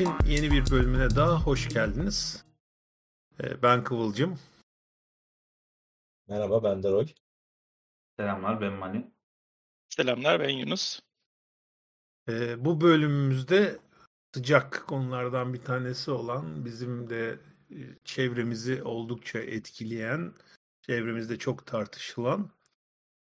Glitch'in yeni bir bölümüne daha hoş geldiniz. Ee, Ben Kıvılcım. Merhaba ben de Roy. Selamlar ben Mani. Selamlar ben Yunus. Ee, Bu bölümümüzde sıcak konulardan bir tanesi olan bizim de e, çevremizi oldukça etkileyen, çevremizde çok tartışılan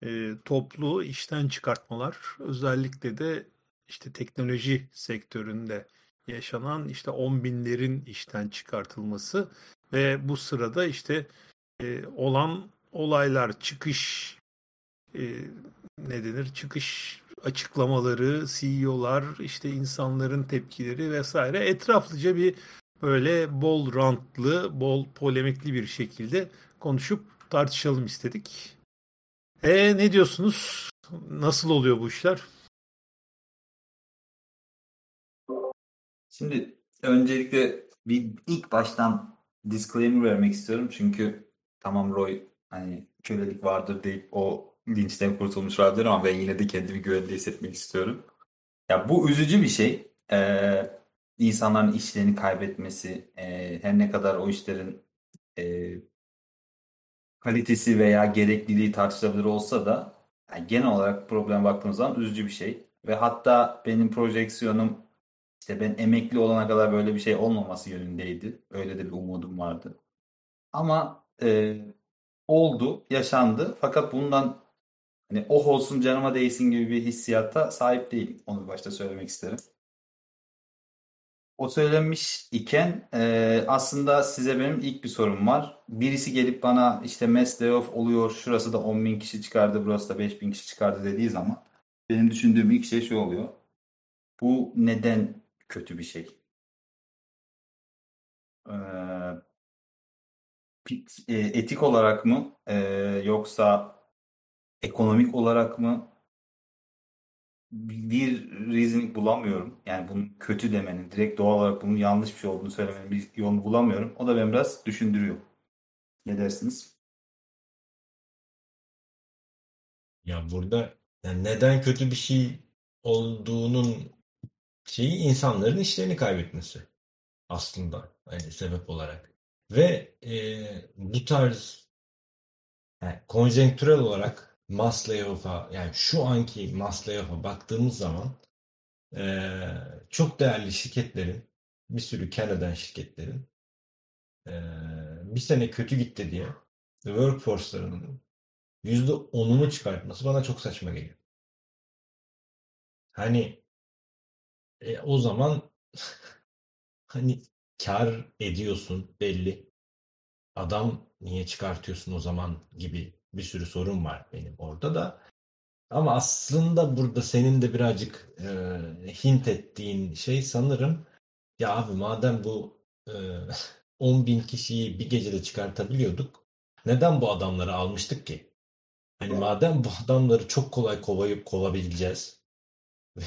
e, toplu işten çıkartmalar, özellikle de işte teknoloji sektöründe yaşanan işte on binlerin işten çıkartılması ve bu sırada işte e, olan olaylar, çıkış e, ne denir? Çıkış açıklamaları, CEO'lar, işte insanların tepkileri vesaire etraflıca bir böyle bol rantlı, bol polemikli bir şekilde konuşup tartışalım istedik. E ne diyorsunuz? Nasıl oluyor bu işler? Şimdi öncelikle bir ilk baştan disclaimer vermek istiyorum. Çünkü tamam Roy hani kölelik vardır deyip o linçten kurtulmuş olabilir ama ben yine de kendimi güvende hissetmek istiyorum. Ya bu üzücü bir şey. Ee, insanların işlerini kaybetmesi, e, her ne kadar o işlerin e, kalitesi veya gerekliliği tartışılabilir olsa da yani genel olarak problem baktığımız zaman üzücü bir şey. Ve hatta benim projeksiyonum işte ben emekli olana kadar böyle bir şey olmaması yönündeydi. Öyle de bir umudum vardı. Ama e, oldu, yaşandı. Fakat bundan hani oh olsun canıma değsin gibi bir hissiyata sahip değilim. Onu başta söylemek isterim. O söylenmiş iken e, aslında size benim ilk bir sorum var. Birisi gelip bana işte mass layoff oluyor, şurası da 10 bin kişi çıkardı, burası da 5 bin kişi çıkardı dediği zaman benim düşündüğüm ilk şey şu oluyor. Bu neden kötü bir şey? Ee, etik olarak mı e, yoksa ekonomik olarak mı bir reasoning bulamıyorum. Yani bunun kötü demenin, direkt doğal olarak bunun yanlış bir şey olduğunu söylemenin bir yolunu bulamıyorum. O da beni biraz düşündürüyor. Ne dersiniz? Ya burada yani neden kötü bir şey olduğunun şeyi insanların işlerini kaybetmesi aslında hani sebep olarak. Ve e, bu tarz yani konjonktürel olarak mass layoff'a yani şu anki mass layoff'a baktığımız zaman e, çok değerli şirketlerin bir sürü Kanada'dan şirketlerin e, bir sene kötü gitti diye workforce'larının %10'unu çıkartması bana çok saçma geliyor. Hani e, o zaman hani kar ediyorsun belli. Adam niye çıkartıyorsun o zaman gibi bir sürü sorun var benim orada da. Ama aslında burada senin de birazcık e, hint ettiğin şey sanırım ya abi madem bu e, 10 bin kişiyi bir gecede çıkartabiliyorduk neden bu adamları almıştık ki? Hani madem bu adamları çok kolay kovayıp kovabileceğiz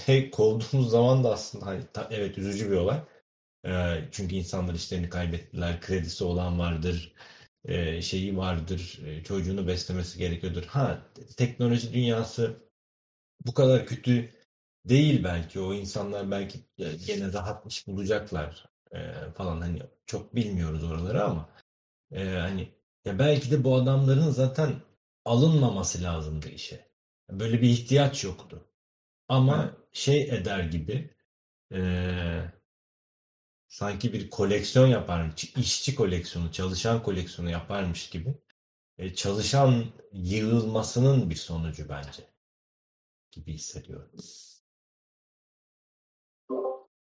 ve kovduğumuz zaman da aslında hani ta- evet üzücü bir olay. Ee, çünkü insanlar işlerini kaybettiler. Kredisi olan vardır. e, şeyi vardır. e, çocuğunu beslemesi gerekiyordur. Ha teknoloji dünyası bu kadar kötü değil belki. O insanlar belki e, gene rahat iş bulacaklar e, falan. Hani çok bilmiyoruz oraları ama e, hani ya belki de bu adamların zaten alınmaması lazımdı işe. Böyle bir ihtiyaç yoktu. Ama şey eder gibi eee, sanki bir koleksiyon yaparmış, işçi koleksiyonu, çalışan koleksiyonu yaparmış gibi e, çalışan yığılmasının bir sonucu bence gibi hissediyorum.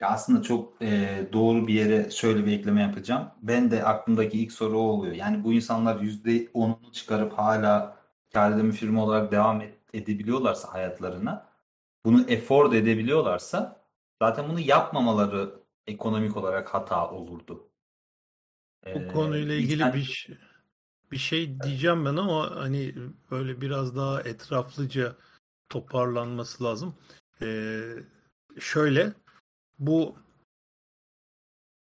Aslında çok e, doğru bir yere şöyle bir ekleme yapacağım. Ben de aklımdaki ilk soru o oluyor. Yani bu insanlar %10'unu çıkarıp hala kâr ödeme firma olarak devam et- edebiliyorlarsa hayatlarına, bunu afford edebiliyorlarsa zaten bunu yapmamaları ekonomik olarak hata olurdu. Bu Ee, konuyla ilgili insan- bir ş- bir şey diyeceğim ben ama hani böyle biraz daha etraflıca toparlanması lazım. Ee, şöyle bu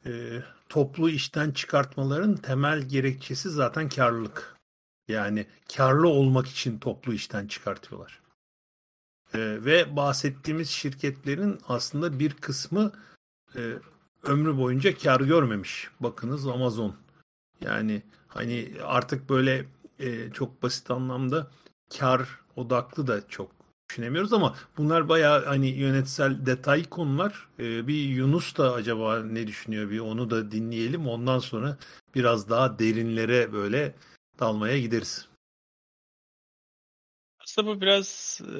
e, toplu işten çıkartmaların temel gerekçesi zaten karlılık. Yani karlı olmak için toplu işten çıkartıyorlar. E, ve bahsettiğimiz şirketlerin aslında bir kısmı e, ömrü boyunca kar görmemiş. Bakınız Amazon. Yani hani artık böyle e, çok basit anlamda kar odaklı da çok düşünemiyoruz ama bunlar bayağı hani yönetsel detay konular. E, bir Yunus da acaba ne düşünüyor bir onu da dinleyelim. Ondan sonra biraz daha derinlere böyle dalmaya gideriz. Aslında bu biraz e,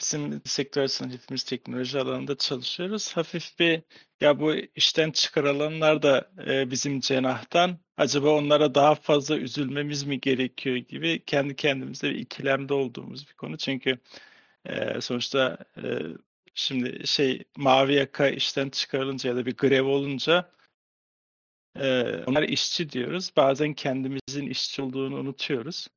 bizim sektör arasında hepimiz teknoloji alanında çalışıyoruz. Hafif bir ya bu işten çıkarılanlar da e, bizim cenahtan acaba onlara daha fazla üzülmemiz mi gerekiyor gibi kendi kendimize bir ikilemde olduğumuz bir konu. Çünkü e, sonuçta e, şimdi şey mavi yaka işten çıkarılınca ya da bir grev olunca e, onlar işçi diyoruz. Bazen kendimizin işçi olduğunu unutuyoruz.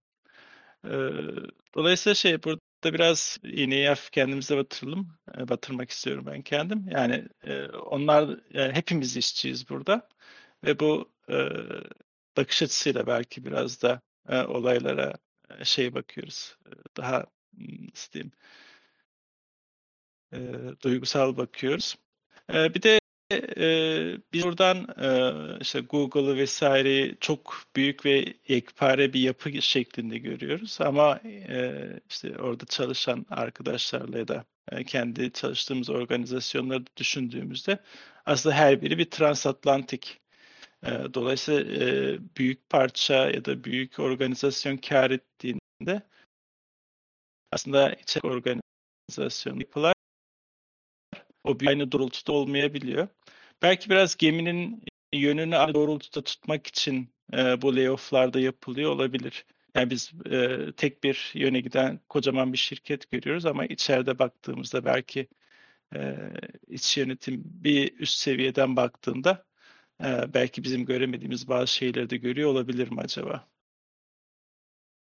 Dolayısıyla şey burada da biraz iğneyi hafif kendimize batıralım. Batırmak istiyorum ben kendim. Yani onlar yani hepimiz işçiyiz burada ve bu bakış açısıyla belki biraz da olaylara şey bakıyoruz. Daha nasıl diyeyim duygusal bakıyoruz. Bir de e, biz buradan e, işte Google'ı vesaireyi çok büyük ve yekpare bir yapı şeklinde görüyoruz. Ama e, işte orada çalışan arkadaşlarla ya da e, kendi çalıştığımız organizasyonları düşündüğümüzde aslında her biri bir transatlantik. E, dolayısıyla e, büyük parça ya da büyük organizasyon kar ettiğinde aslında içerik organizasyon yapılar o aynı doğrultuda olmayabiliyor. Belki biraz geminin yönünü aynı doğrultuda tutmak için e, bu layoff'larda yapılıyor olabilir. Yani biz e, tek bir yöne giden kocaman bir şirket görüyoruz ama içeride baktığımızda belki e, iç yönetim bir üst seviyeden baktığında e, belki bizim göremediğimiz bazı şeyleri de görüyor olabilir mi acaba?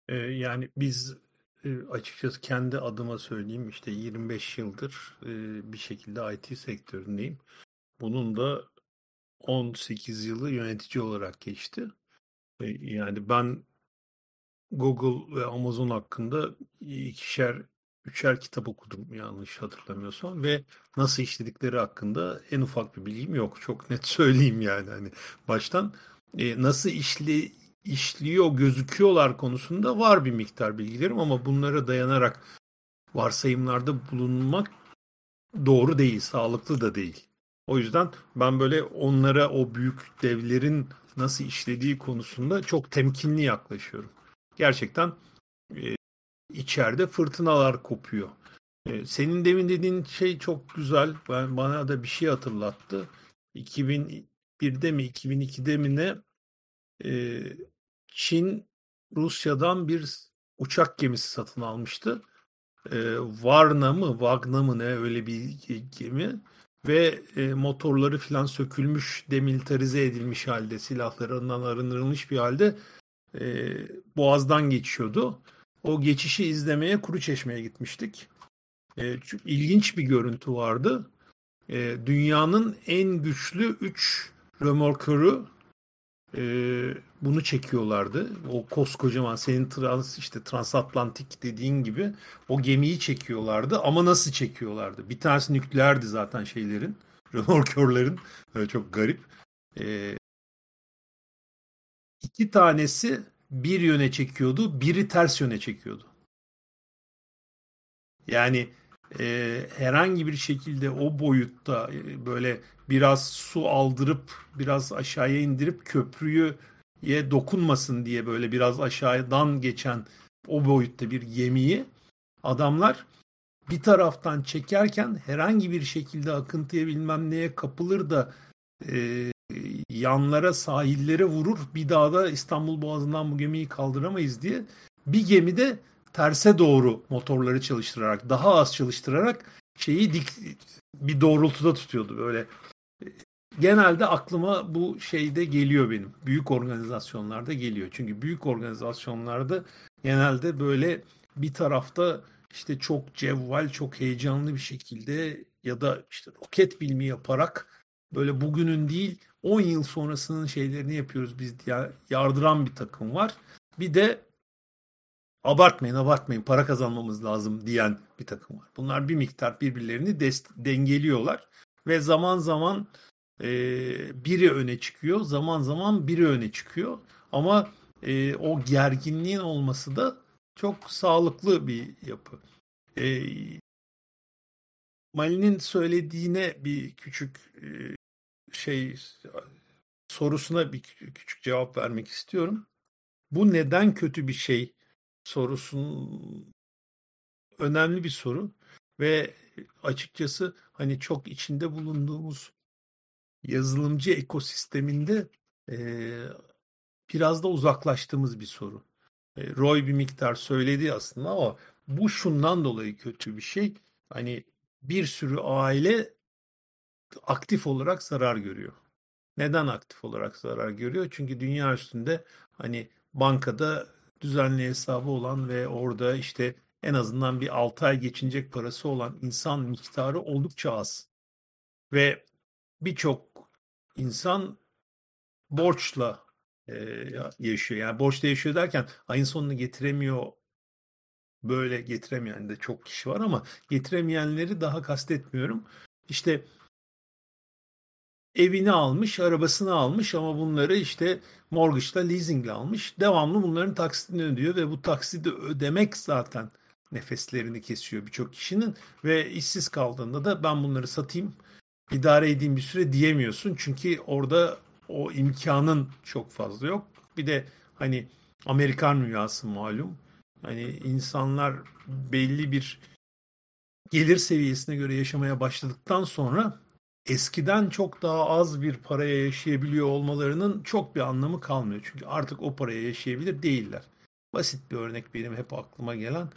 Ee, yani biz e, açıkçası kendi adıma söyleyeyim işte 25 yıldır e, bir şekilde IT sektöründeyim. Bunun da 18 yılı yönetici olarak geçti. E, yani ben Google ve Amazon hakkında ikişer, üçer kitap okudum yanlış hatırlamıyorsam ve nasıl işledikleri hakkında en ufak bir bilgim yok. Çok net söyleyeyim yani hani baştan nasıl işli işliyor gözüküyorlar konusunda var bir miktar bilgilerim ama bunlara dayanarak varsayımlarda bulunmak doğru değil, sağlıklı da değil. O yüzden ben böyle onlara o büyük devlerin nasıl işlediği konusunda çok temkinli yaklaşıyorum. Gerçekten e, içeride fırtınalar kopuyor. E, senin demin dediğin şey çok güzel. Ben bana da bir şey hatırlattı. 2001'de mi 2002'de mi ne e, Çin Rusya'dan bir uçak gemisi satın almıştı. E, Varna mı, Vagna mı ne öyle bir gemi ve e, motorları filan sökülmüş, demilitarize edilmiş halde, silahlarından arındırılmış bir halde e, Boğaz'dan geçiyordu. O geçişi izlemeye Kuru Çeşme'ye gitmiştik. E, çok ilginç bir görüntü vardı. E, dünyanın en güçlü 3 römorkörü e, bunu çekiyorlardı. O koskocaman senin trans işte transatlantik dediğin gibi o gemiyi çekiyorlardı ama nasıl çekiyorlardı? Bir tanesi nükleerdi zaten şeylerin, römorkörlerin. Böyle çok garip. E, iki tanesi bir yöne çekiyordu, biri ters yöne çekiyordu. Yani e, herhangi bir şekilde o boyutta e, böyle biraz su aldırıp biraz aşağıya indirip köprüye dokunmasın diye böyle biraz aşağıdan geçen o boyutta bir gemiyi adamlar bir taraftan çekerken herhangi bir şekilde akıntıya bilmem neye kapılır da e, yanlara sahillere vurur bir daha da İstanbul Boğazı'ndan bu gemiyi kaldıramayız diye bir gemide terse doğru motorları çalıştırarak daha az çalıştırarak şeyi dik bir doğrultuda tutuyordu böyle genelde aklıma bu şeyde geliyor benim. Büyük organizasyonlarda geliyor. Çünkü büyük organizasyonlarda genelde böyle bir tarafta işte çok cevval, çok heyecanlı bir şekilde ya da işte roket bilmi yaparak böyle bugünün değil 10 yıl sonrasının şeylerini yapıyoruz biz diye yardıran bir takım var. Bir de abartmayın abartmayın para kazanmamız lazım diyen bir takım var. Bunlar bir miktar birbirlerini dengeliyorlar ve zaman zaman e, biri öne çıkıyor, zaman zaman biri öne çıkıyor. Ama e, o gerginliğin olması da çok sağlıklı bir yapı. E, Mali'nin söylediğine bir küçük e, şey sorusuna bir küçük cevap vermek istiyorum. Bu neden kötü bir şey sorusunun önemli bir soru ve açıkçası hani çok içinde bulunduğumuz yazılımcı ekosisteminde e, biraz da uzaklaştığımız bir soru. E, Roy bir miktar söyledi aslında ama bu şundan dolayı kötü bir şey. Hani bir sürü aile aktif olarak zarar görüyor. Neden aktif olarak zarar görüyor? Çünkü dünya üstünde hani bankada düzenli hesabı olan ve orada işte en azından bir 6 ay geçinecek parası olan insan miktarı oldukça az. Ve birçok insan borçla e, yaşıyor. Yani borçla yaşıyor derken ayın sonunu getiremiyor böyle getiremeyen de çok kişi var ama getiremeyenleri daha kastetmiyorum. İşte evini almış, arabasını almış ama bunları işte mortgage'la, leasingle almış. Devamlı bunların taksitini ödüyor ve bu taksidi ödemek zaten nefeslerini kesiyor birçok kişinin ve işsiz kaldığında da ben bunları satayım, idare edeyim bir süre diyemiyorsun. Çünkü orada o imkanın çok fazla yok. Bir de hani Amerikan rüyası malum. Hani insanlar belli bir gelir seviyesine göre yaşamaya başladıktan sonra eskiden çok daha az bir paraya yaşayabiliyor olmalarının çok bir anlamı kalmıyor. Çünkü artık o paraya yaşayabilir değiller. Basit bir örnek benim hep aklıma gelen.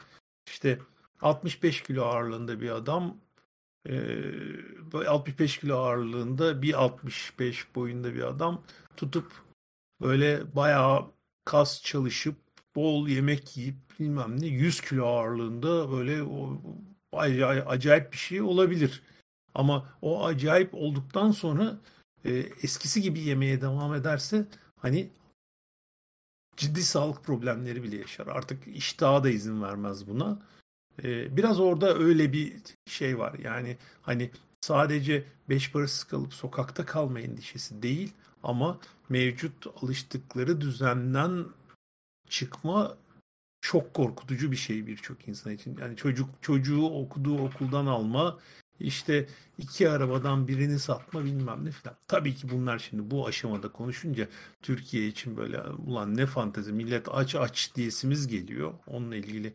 İşte 65 kilo ağırlığında bir adam 65 kilo ağırlığında bir 65 boyunda bir adam tutup böyle bayağı kas çalışıp bol yemek yiyip bilmem ne 100 kilo ağırlığında böyle o, acayip bir şey olabilir. Ama o acayip olduktan sonra e, eskisi gibi yemeye devam ederse hani ciddi sağlık problemleri bile yaşar. Artık iştahı da izin vermez buna. E, biraz orada öyle bir şey var. Yani hani sadece beş parasız kalıp sokakta kalma endişesi değil ama mevcut alıştıkları düzenden çıkma çok korkutucu bir şey birçok insan için. Yani çocuk çocuğu okuduğu okuldan alma, işte iki arabadan birini satma bilmem ne filan. Tabii ki bunlar şimdi bu aşamada konuşunca Türkiye için böyle ulan ne fantezi millet aç aç diyesimiz geliyor. Onunla ilgili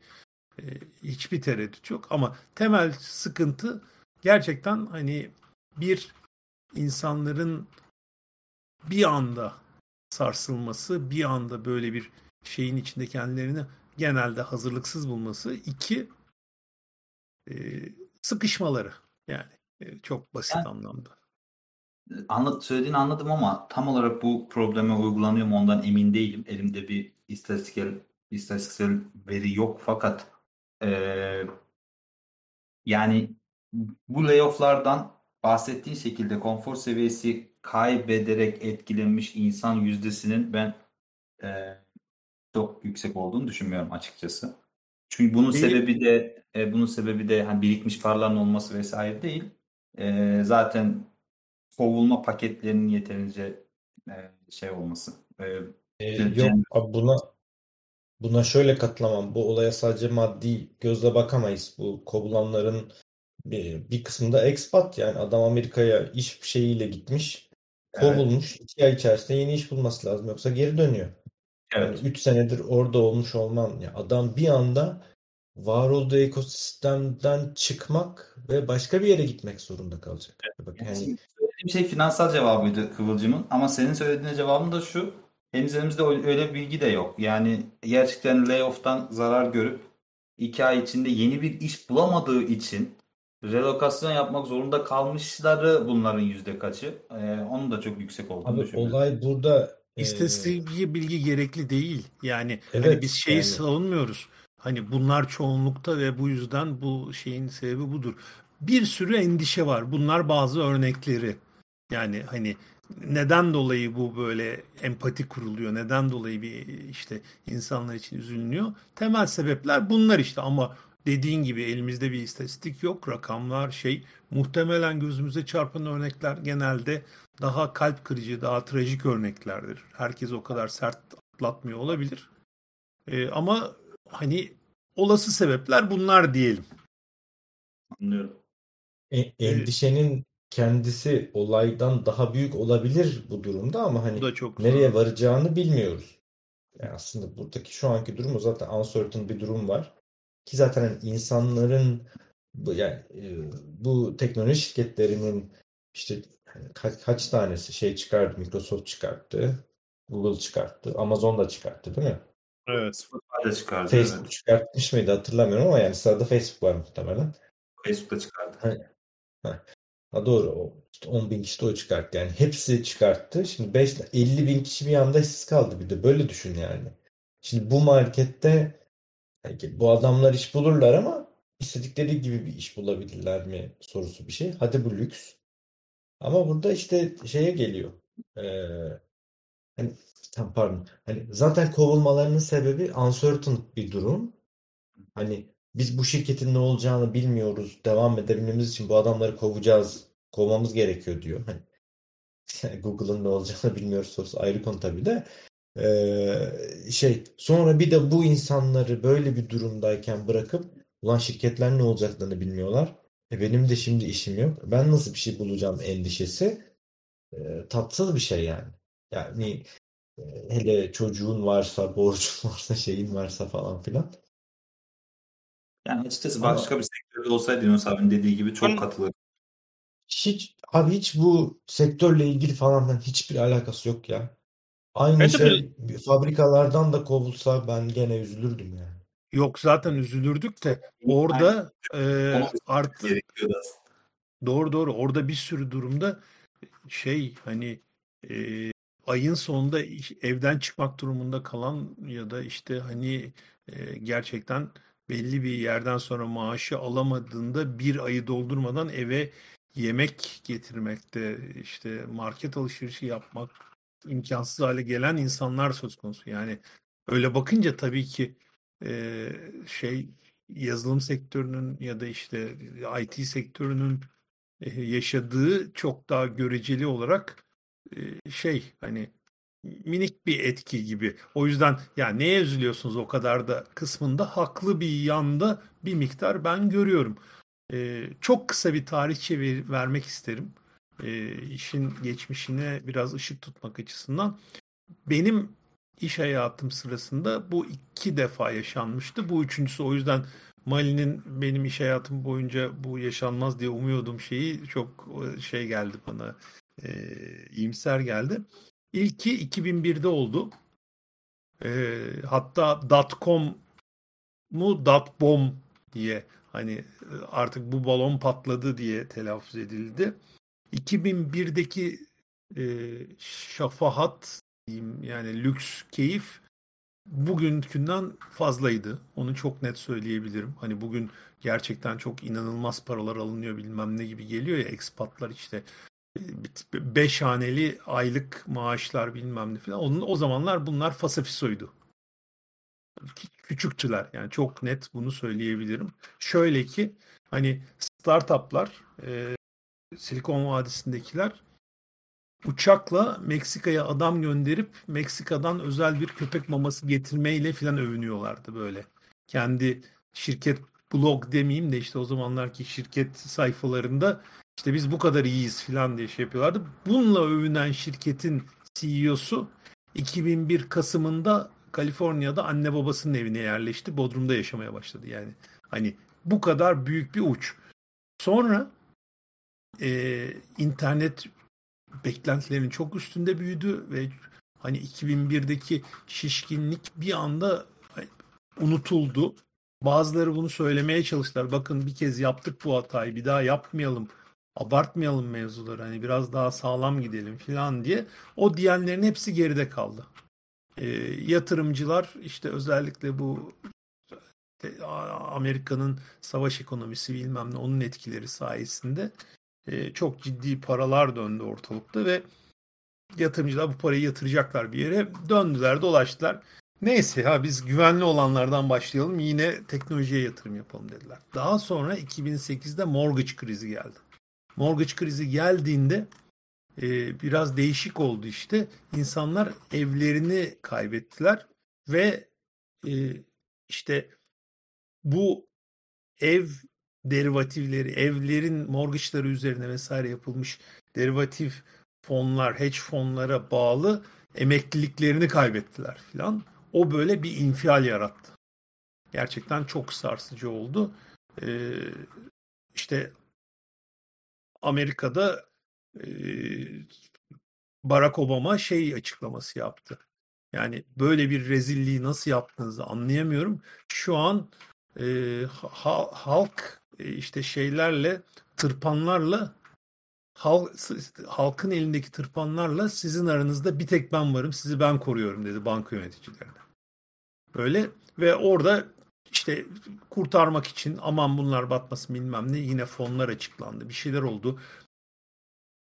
e, hiçbir tereddüt yok ama temel sıkıntı gerçekten hani bir insanların bir anda sarsılması, bir anda böyle bir şeyin içinde kendilerini genelde hazırlıksız bulması. iki e, sıkışmaları. Yani e, çok basit yani, anlamda. Anlat, söylediğini anladım ama tam olarak bu probleme uygulanıyor mu ondan emin değilim. Elimde bir istatistiksel istatistiksel veri yok fakat e, yani bu layofflardan bahsettiğin şekilde konfor seviyesi kaybederek etkilenmiş insan yüzdesinin ben e, çok yüksek olduğunu düşünmüyorum açıkçası. Çünkü bunun değil. sebebi de e, bunun sebebi de hani birikmiş paraların olması vesaire değil. E, zaten kovulma paketlerinin yeterince e, şey olması. E, e, yok buna buna şöyle katılamam. Bu olaya sadece maddi gözle bakamayız. Bu kovulanların bir, bir kısmında expat yani adam Amerika'ya iş şeyiyle gitmiş. Kovulmuş. Evet. iki ay içerisinde yeni iş bulması lazım. Yoksa geri dönüyor. Evet. Yani 3 senedir orada olmuş olman. Ya adam bir anda var olduğu ekosistemden çıkmak ve başka bir yere gitmek zorunda kalacak. Evet. Bak, yani... Söylediğim şey finansal cevabıydı Kıvılcım'ın ama senin söylediğin cevabın da şu. Henüz elimizde öyle bir bilgi de yok. Yani gerçekten layoff'tan zarar görüp iki ay içinde yeni bir iş bulamadığı için relokasyon yapmak zorunda kalmışları bunların yüzde kaçı. Ee, onun da çok yüksek olduğunu Abi, düşünüyorum. Olay burada İstatistik bir bilgi gerekli değil. Yani hani evet, hani biz şeyi yani. savunmuyoruz. Hani bunlar çoğunlukta ve bu yüzden bu şeyin sebebi budur. Bir sürü endişe var. Bunlar bazı örnekleri. Yani hani neden dolayı bu böyle empati kuruluyor? Neden dolayı bir işte insanlar için üzülünüyor? Temel sebepler bunlar işte ama dediğin gibi elimizde bir istatistik yok. Rakamlar şey muhtemelen gözümüze çarpan örnekler genelde daha kalp kırıcı, daha trajik örneklerdir. Herkes o kadar sert atlatmıyor olabilir. Ee, ama hani olası sebepler bunlar diyelim. Anlıyorum. E, endişenin kendisi olaydan daha büyük olabilir bu durumda ama Bu hani da çok nereye zor. varacağını bilmiyoruz. Yani aslında buradaki şu anki durum o zaten uncertain bir durum var. Ki zaten hani insanların bu yani e, bu teknoloji şirketlerinin işte hani kaç, kaç tanesi şey çıkardı, Microsoft çıkarttı, Google çıkarttı, Amazon da çıkarttı değil mi? Evet. Spotify da çıkardı. Facebook Evet. çıkartmış mıydı hatırlamıyorum ama yani sırada Facebook var muhtemelen. Facebook'ta çıkardı. Ha doğru o işte 10 bin kişi de o çıkarttı yani hepsi çıkarttı. Şimdi 5 50 bin kişi bir anda işsiz kaldı bir de böyle düşün yani. Şimdi bu markette yani bu adamlar iş bulurlar ama istedikleri gibi bir iş bulabilirler mi sorusu bir şey. Hadi bu lüks. Ama burada işte şeye geliyor. Ee, hani tam pardon. Hani zaten kovulmalarının sebebi uncertain bir durum. Hani biz bu şirketin ne olacağını bilmiyoruz. Devam edebilmemiz için bu adamları kovacağız. Kovmamız gerekiyor diyor. Hani Google'ın ne olacağını bilmiyoruz sorusu ayrı konu tabii de. Ee, şey sonra bir de bu insanları böyle bir durumdayken bırakıp ulan şirketler ne olacaklarını bilmiyorlar. E benim de şimdi işim yok. Ben nasıl bir şey bulacağım endişesi e, tatsız bir şey yani. Yani e, hele çocuğun varsa, borcun varsa, şeyin varsa falan filan. Yani açıkçası Ama- başka bir sektörde olsaydı Yunus abinin dediği gibi çok Ben- katılırım. Hiç abi hiç bu sektörle ilgili falan filan hiçbir alakası yok ya. Aynı Bence şey fabrikalardan da kovulsa ben gene üzülürdüm yani. Yok zaten üzülürdük de orada e, artık Gerekiyordu aslında. Doğru doğru. Orada bir sürü durumda şey hani e, ayın sonunda iş- evden çıkmak durumunda kalan ya da işte hani e, gerçekten belli bir yerden sonra maaşı alamadığında bir ayı doldurmadan eve yemek getirmekte işte market alışverişi yapmak imkansız hale gelen insanlar söz konusu. Yani öyle bakınca tabii ki e, şey yazılım sektörünün ya da işte IT sektörünün e, yaşadığı çok daha göreceli olarak e, şey hani minik bir etki gibi. O yüzden ya neye üzülüyorsunuz o kadar da kısmında haklı bir yanda bir miktar ben görüyorum. E, çok kısa bir tarihçe ver- vermek isterim. E, işin geçmişine biraz ışık tutmak açısından. Benim iş hayatım sırasında bu iki defa yaşanmıştı. Bu üçüncüsü o yüzden Mali'nin benim iş hayatım boyunca bu yaşanmaz diye umuyordum şeyi çok e, şey geldi bana e, iyimser geldi. İlki 2001'de oldu. E, hatta .com mu .bomb diye hani e, artık bu balon patladı diye telaffuz edildi. 2001'deki e, şafahat diyeyim yani lüks keyif bugünkünden fazlaydı. Onu çok net söyleyebilirim. Hani bugün gerçekten çok inanılmaz paralar alınıyor bilmem ne gibi geliyor ya ekspatlar işte beş haneli aylık maaşlar bilmem ne falan. Onun, o zamanlar bunlar fasafisoydu. Küçüktüler yani çok net bunu söyleyebilirim. Şöyle ki hani startuplar e, Silikon Vadisi'ndekiler uçakla Meksika'ya adam gönderip Meksika'dan özel bir köpek maması getirmeyle falan övünüyorlardı böyle. Kendi şirket blog demeyeyim de işte o zamanlarki şirket sayfalarında işte biz bu kadar iyiyiz falan diye şey yapıyorlardı. Bununla övünen şirketin CEO'su 2001 Kasım'ında Kaliforniya'da anne babasının evine yerleşti. Bodrum'da yaşamaya başladı yani. Hani bu kadar büyük bir uç. Sonra e, internet beklentilerin çok üstünde büyüdü ve hani 2001'deki şişkinlik bir anda unutuldu. Bazıları bunu söylemeye çalıştılar. Bakın bir kez yaptık bu hatayı bir daha yapmayalım. Abartmayalım mevzuları hani biraz daha sağlam gidelim falan diye. O diyenlerin hepsi geride kaldı. E, yatırımcılar işte özellikle bu Amerika'nın savaş ekonomisi bilmem ne onun etkileri sayesinde e, çok ciddi paralar döndü ortalıkta ve yatırımcılar bu parayı yatıracaklar bir yere. Döndüler, dolaştılar. Neyse ha biz güvenli olanlardan başlayalım yine teknolojiye yatırım yapalım dediler. Daha sonra 2008'de mortgage krizi geldi. Mortgage krizi geldiğinde e, biraz değişik oldu işte. İnsanlar evlerini kaybettiler ve e, işte bu ev derivatifleri, evlerin mortgage'ları üzerine vesaire yapılmış derivatif fonlar, hedge fonlara bağlı emekliliklerini kaybettiler filan. O böyle bir infial yarattı. Gerçekten çok sarsıcı oldu. Ee, işte Amerika'da Barack Obama şey açıklaması yaptı. Yani böyle bir rezilliği nasıl yaptığınızı anlayamıyorum. Şu an e, ha, halk e, işte şeylerle tırpanlarla halk, halkın elindeki tırpanlarla sizin aranızda bir tek ben varım sizi ben koruyorum dedi banka yöneticilerine. Böyle ve orada işte kurtarmak için aman bunlar batmasın bilmem ne yine fonlar açıklandı. Bir şeyler oldu.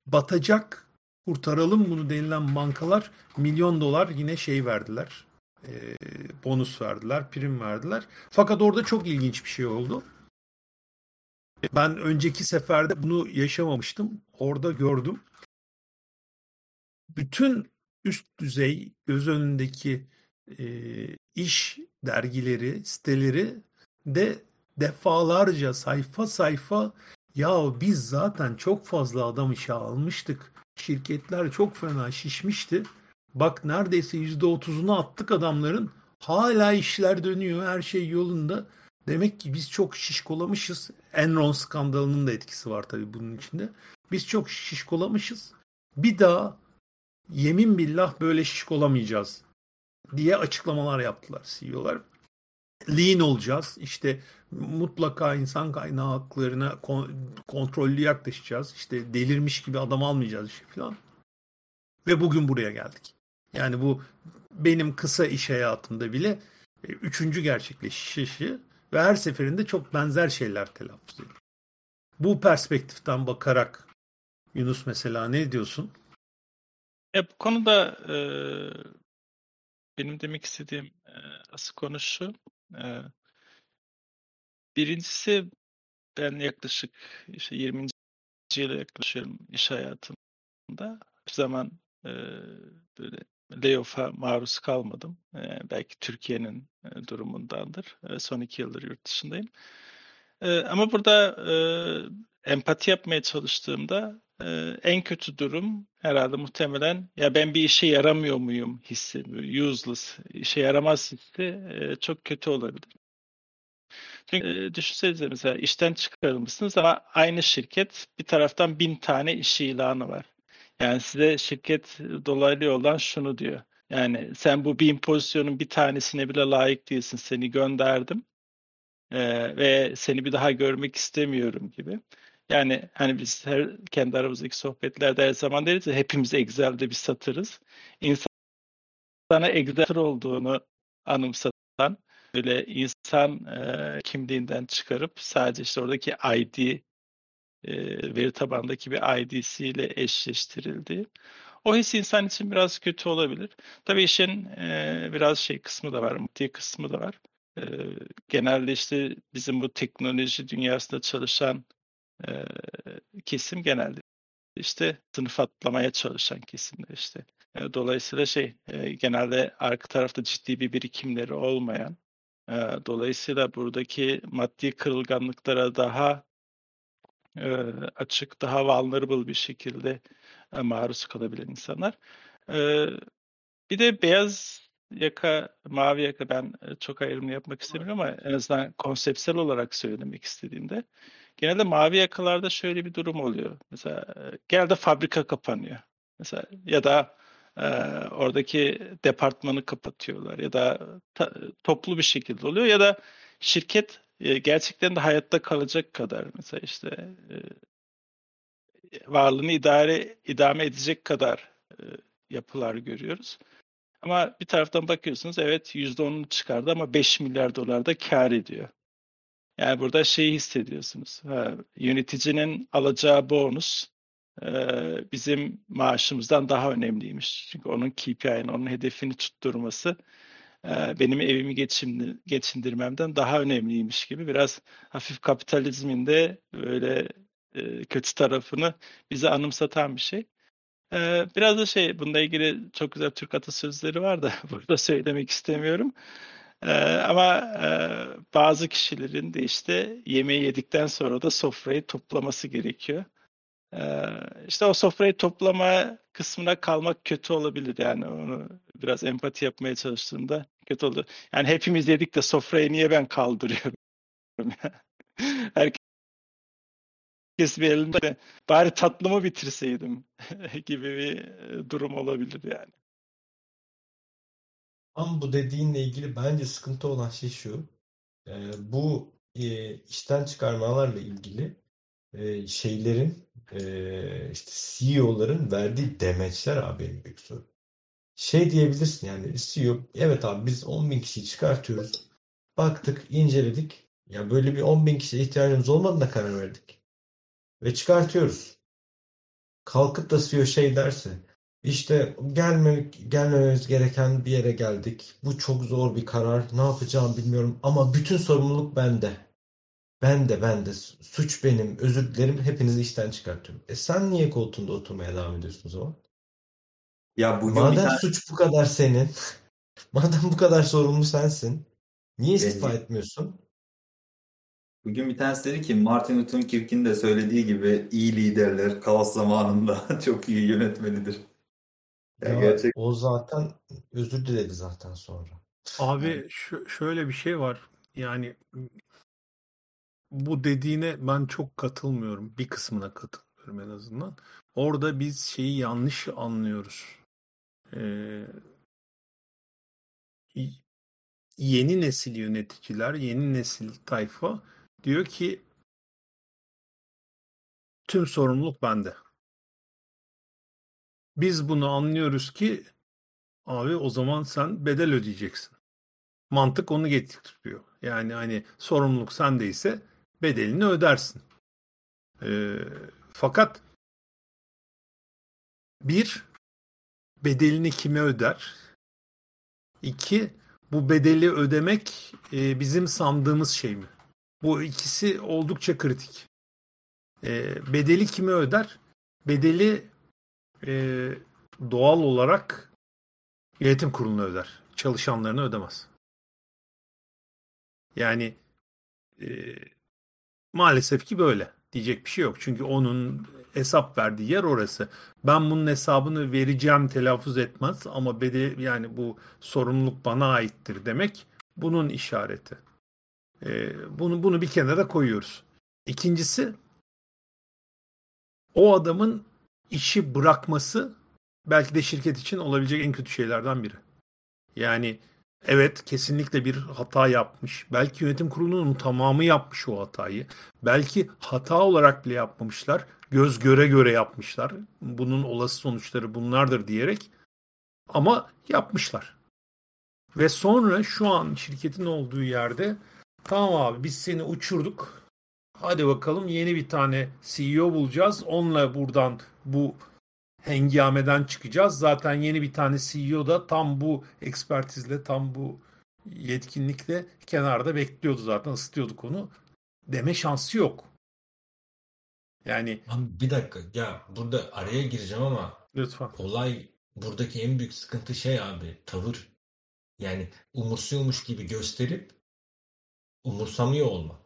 Batacak kurtaralım bunu denilen bankalar milyon dolar yine şey verdiler. E, bonus verdiler, prim verdiler. Fakat orada çok ilginç bir şey oldu. Ben önceki seferde bunu yaşamamıştım. Orada gördüm. Bütün üst düzey göz önündeki e, iş dergileri, siteleri de defalarca sayfa sayfa ya biz zaten çok fazla adam işe almıştık. Şirketler çok fena şişmişti. Bak neredeyse %30'unu attık adamların. Hala işler dönüyor, her şey yolunda. Demek ki biz çok şişkolamışız. Enron skandalının da etkisi var tabii bunun içinde. Biz çok şişkolamışız. Bir daha yemin billah böyle şişkolamayacağız diye açıklamalar yaptılar CEO'lar. Lean olacağız. İşte mutlaka insan kaynağı haklarına kontrollü yaklaşacağız. İşte delirmiş gibi adam almayacağız işte falan. Ve bugün buraya geldik. Yani bu benim kısa iş hayatımda bile e, üçüncü gerçekleşişi ve her seferinde çok benzer şeyler telaffuz ediyor. Bu perspektiften bakarak Yunus mesela ne diyorsun? E, bu konuda e, benim demek istediğim e, asıl konu şu. E, birincisi ben yaklaşık işte 20. yıla yaklaşıyorum iş hayatımda. Bir zaman e, böyle layoff'a maruz kalmadım. E, belki Türkiye'nin e, durumundandır. E, son iki yıldır yurt dışındayım. E, ama burada e, empati yapmaya çalıştığımda e, en kötü durum herhalde muhtemelen ya ben bir işe yaramıyor muyum hissi, useless, işe yaramaz hissi e, çok kötü olabilir. Çünkü e, düşünsenize mesela işten çıkarılmışsınız ama aynı şirket bir taraftan bin tane iş ilanı var. Yani size şirket dolaylı yoldan şunu diyor. Yani sen bu bin pozisyonun bir tanesine bile layık değilsin. Seni gönderdim ee, ve seni bir daha görmek istemiyorum gibi. Yani hani biz her kendi aramızdaki sohbetlerde her zaman deriz ya hepimiz Excel'de bir satırız. İnsana Excel olduğunu anımsatan böyle insan e, kimliğinden çıkarıp sadece işte oradaki ID e, veri tabandaki bir ID'siyle eşleştirildi. O his insan için biraz kötü olabilir. Tabii işin e, biraz şey kısmı da var, maddi kısmı da var. E, genelde işte bizim bu teknoloji dünyasında çalışan e, kesim genelde işte sınıf atlamaya çalışan kesimler işte. E, dolayısıyla şey e, genelde arka tarafta ciddi bir birikimleri olmayan e, dolayısıyla buradaki maddi kırılganlıklara daha e, açık, daha vulnerable bir şekilde e, maruz kalabilen insanlar. E, bir de beyaz yaka, mavi yaka ben çok ayrımını yapmak istemiyorum ama en azından konseptsel olarak söylemek istediğimde genelde mavi yakalarda şöyle bir durum oluyor. Mesela e, genelde fabrika kapanıyor. Mesela ya da e, oradaki departmanı kapatıyorlar ya da ta, toplu bir şekilde oluyor ya da şirket e, gerçekten de hayatta kalacak kadar mesela işte e, varlığını idare idame edecek kadar e, yapılar görüyoruz. Ama bir taraftan bakıyorsunuz evet %10'unu çıkardı ama 5 milyar dolar da kar ediyor. Yani burada şeyi hissediyorsunuz. Ha, yöneticinin alacağı bonus e, bizim maaşımızdan daha önemliymiş. Çünkü onun KPI'nin, onun hedefini tutturması e, benim evimi geçindir, geçindirmemden daha önemliymiş gibi biraz hafif kapitalizmin de böyle e, kötü tarafını bize anımsatan bir şey. E, biraz da şey bununla ilgili çok güzel Türk atasözleri var da burada söylemek istemiyorum. E, ama e, bazı kişilerin de işte yemeği yedikten sonra da sofrayı toplaması gerekiyor. Ee, işte o sofrayı toplama kısmına kalmak kötü olabilir yani onu biraz empati yapmaya çalıştığımda kötü oldu. Yani hepimiz yedik de sofrayı niye ben kaldırıyorum? Herkes bir elinde bari tatlımı bitirseydim gibi bir durum olabilir yani. Ama bu dediğinle ilgili bence sıkıntı olan şey şu. E, bu e, işten çıkarmalarla ilgili e, şeylerin e, işte CEO'ların verdiği demeçler abi en büyük sorun. Şey diyebilirsin yani CEO evet abi biz 10 bin kişiyi çıkartıyoruz. Baktık, inceledik. Ya böyle bir 10 bin kişiye ihtiyacımız olmadığına karar verdik. Ve çıkartıyoruz. Kalkıp da CEO şey derse işte gelme, gelmememiz gereken bir yere geldik. Bu çok zor bir karar. Ne yapacağım bilmiyorum ama bütün sorumluluk bende. Ben de ben de suç benim özür dilerim hepinizi işten çıkartıyorum. E sen niye koltuğunda oturmaya devam ediyorsun o zaman? Ya bugün Madem bir tane suç bu kadar senin, madem bu kadar sorumlu sensin, niye istifa Bence- etmiyorsun? bugün bir tanesi dedi ki Martin Luther King'in de söylediği gibi iyi liderler kaos zamanında çok iyi yönetmelidir. Ya Ya gerçek o zaten özür diledi zaten sonra. Abi şu- şöyle bir şey var. Yani bu dediğine ben çok katılmıyorum. Bir kısmına katılmıyorum en azından. Orada biz şeyi yanlış anlıyoruz. Ee, y- yeni nesil yöneticiler, yeni nesil tayfa diyor ki tüm sorumluluk bende. Biz bunu anlıyoruz ki abi o zaman sen bedel ödeyeceksin. Mantık onu getiriyor. Yani hani sorumluluk sendeyse bedelini ödersin. Ee, fakat bir bedelini kime öder? İki bu bedeli ödemek e, bizim sandığımız şey mi? Bu ikisi oldukça kritik. Ee, bedeli kime öder? Bedeli e, doğal olarak yönetim kuruluna öder. Çalışanlarına ödemez. Yani e, maalesef ki böyle. Diyecek bir şey yok. Çünkü onun hesap verdiği yer orası. Ben bunun hesabını vereceğim telaffuz etmez ama bedel yani bu sorumluluk bana aittir demek bunun işareti. E, bunu bunu bir kenara koyuyoruz. İkincisi o adamın işi bırakması belki de şirket için olabilecek en kötü şeylerden biri. Yani evet kesinlikle bir hata yapmış. Belki yönetim kurulunun tamamı yapmış o hatayı. Belki hata olarak bile yapmamışlar. Göz göre göre yapmışlar. Bunun olası sonuçları bunlardır diyerek ama yapmışlar. Ve sonra şu an şirketin olduğu yerde tamam abi biz seni uçurduk. Hadi bakalım yeni bir tane CEO bulacağız. Onunla buradan bu hengameden çıkacağız. Zaten yeni bir tane CEO da tam bu ekspertizle, tam bu yetkinlikle kenarda bekliyordu zaten. ısıtıyorduk onu. Deme şansı yok. Yani bir dakika ya burada araya gireceğim ama lütfen. olay buradaki en büyük sıkıntı şey abi tavır. Yani umursuyormuş gibi gösterip umursamıyor olmak.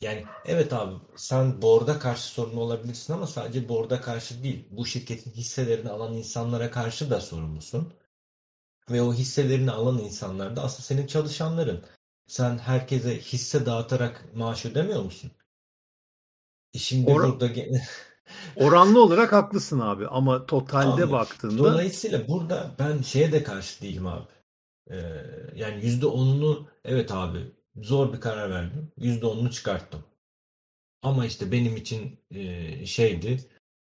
Yani evet abi sen board'a karşı sorumlu olabilirsin ama sadece board'a karşı değil. Bu şirketin hisselerini alan insanlara karşı da sorumlusun. Ve o hisselerini alan insanlar da aslında senin çalışanların. Sen herkese hisse dağıtarak maaş ödemiyor musun? E şimdi Or- burada Oranlı olarak haklısın abi ama totalde Abi, baktığında Dolayısıyla burada ben şeye de karşı değilim abi. Ee, yani yüzde onunu evet abi zor bir karar verdim. Yüzde onunu çıkarttım. Ama işte benim için e, şeydi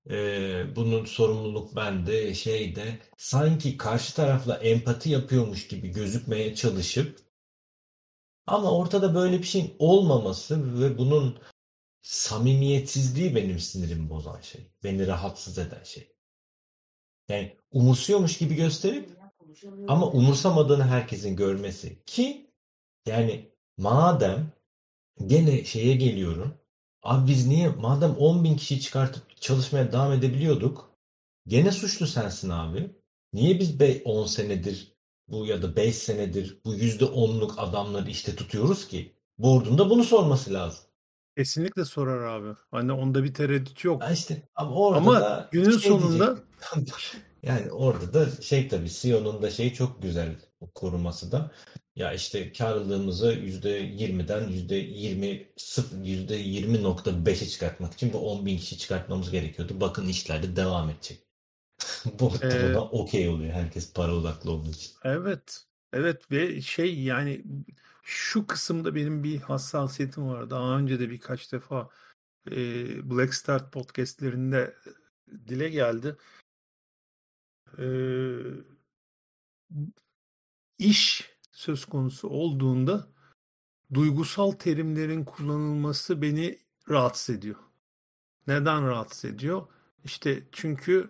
e, bunun sorumluluk bende şeyde sanki karşı tarafla empati yapıyormuş gibi gözükmeye çalışıp ama ortada böyle bir şeyin olmaması ve bunun samimiyetsizliği benim sinirimi bozan şey. Beni rahatsız eden şey. Yani umursuyormuş gibi gösterip ama umursamadığını herkesin görmesi. Ki yani madem gene şeye geliyorum. Abi biz niye madem 10 bin kişi çıkartıp çalışmaya devam edebiliyorduk gene suçlu sensin abi. Niye biz 10 senedir bu ya da 5 senedir bu %10'luk adamları işte tutuyoruz ki? Board'un da bunu sorması lazım. Kesinlikle sorar abi. Hani onda bir tereddüt yok. Ya işte ama orada Ama da günün şey sonunda yani orada da şey tabii CEO'nun da şeyi çok güzel koruması da ya işte karlılığımızı %20'den %20 0 %20.5'e çıkartmak için bu 10 bin kişi çıkartmamız gerekiyordu. Bakın işler de devam edecek. Bu Ee, buna okey oluyor. Herkes para odaklı olduğu için. evet. Evet ve şey yani şu kısımda benim bir hassasiyetim var. Daha önce de birkaç defa e, Black Start podcastlerinde dile geldi. E, iş söz konusu olduğunda duygusal terimlerin kullanılması beni rahatsız ediyor. Neden rahatsız ediyor? İşte çünkü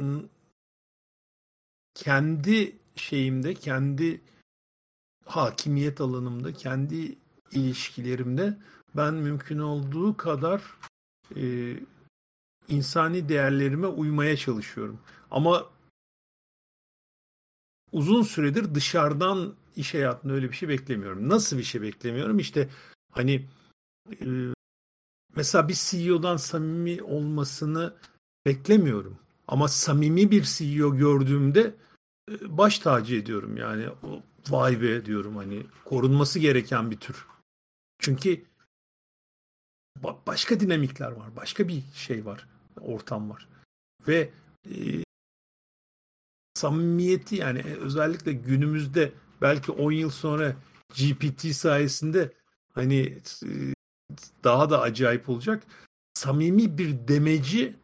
ım, kendi şeyimde, kendi hakimiyet alanımda, kendi ilişkilerimde ben mümkün olduğu kadar e, insani değerlerime uymaya çalışıyorum. Ama uzun süredir dışarıdan iş hayatında öyle bir şey beklemiyorum. Nasıl bir şey beklemiyorum? İşte hani e, mesela bir CEO'dan samimi olmasını beklemiyorum. Ama samimi bir CEO gördüğümde e, baş tacı ediyorum yani. O, Vay be diyorum hani korunması gereken bir tür. Çünkü ba- başka dinamikler var. Başka bir şey var. Ortam var. Ve e, samimiyeti yani özellikle günümüzde belki 10 yıl sonra GPT sayesinde hani e, daha da acayip olacak. Samimi bir demeci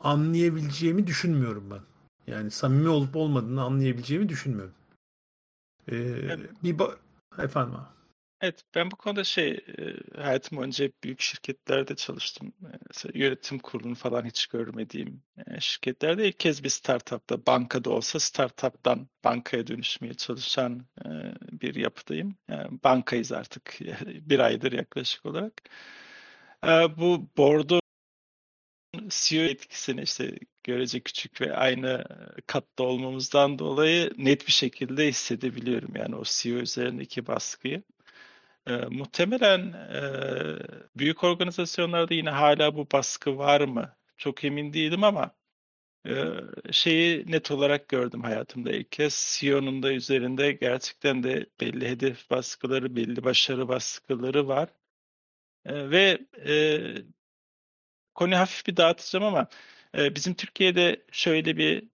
anlayabileceğimi düşünmüyorum ben. Yani samimi olup olmadığını anlayabileceğimi düşünmüyorum. Ee, Evet. bir ba- efendim abi. Evet, ben bu konuda şey, e, hayatım boyunca hep büyük şirketlerde çalıştım. E, Mesela yönetim kurulunu falan hiç görmediğim e, şirketlerde ilk kez bir startupta, bankada olsa startuptan bankaya dönüşmeye çalışan e, bir yapıdayım. Yani bankayız artık bir aydır yaklaşık olarak. E, Bu board'un CEO etkisini işte görece küçük ve aynı katta olmamızdan dolayı net bir şekilde hissedebiliyorum yani o CEO üzerindeki baskıyı. E, muhtemelen e, büyük organizasyonlarda yine hala bu baskı var mı? Çok emin değilim ama e, şeyi net olarak gördüm hayatımda ilk kez. CEO'nun da üzerinde gerçekten de belli hedef baskıları, belli başarı baskıları var. E, ve e, konuyu hafif bir dağıtacağım ama e, bizim Türkiye'de şöyle bir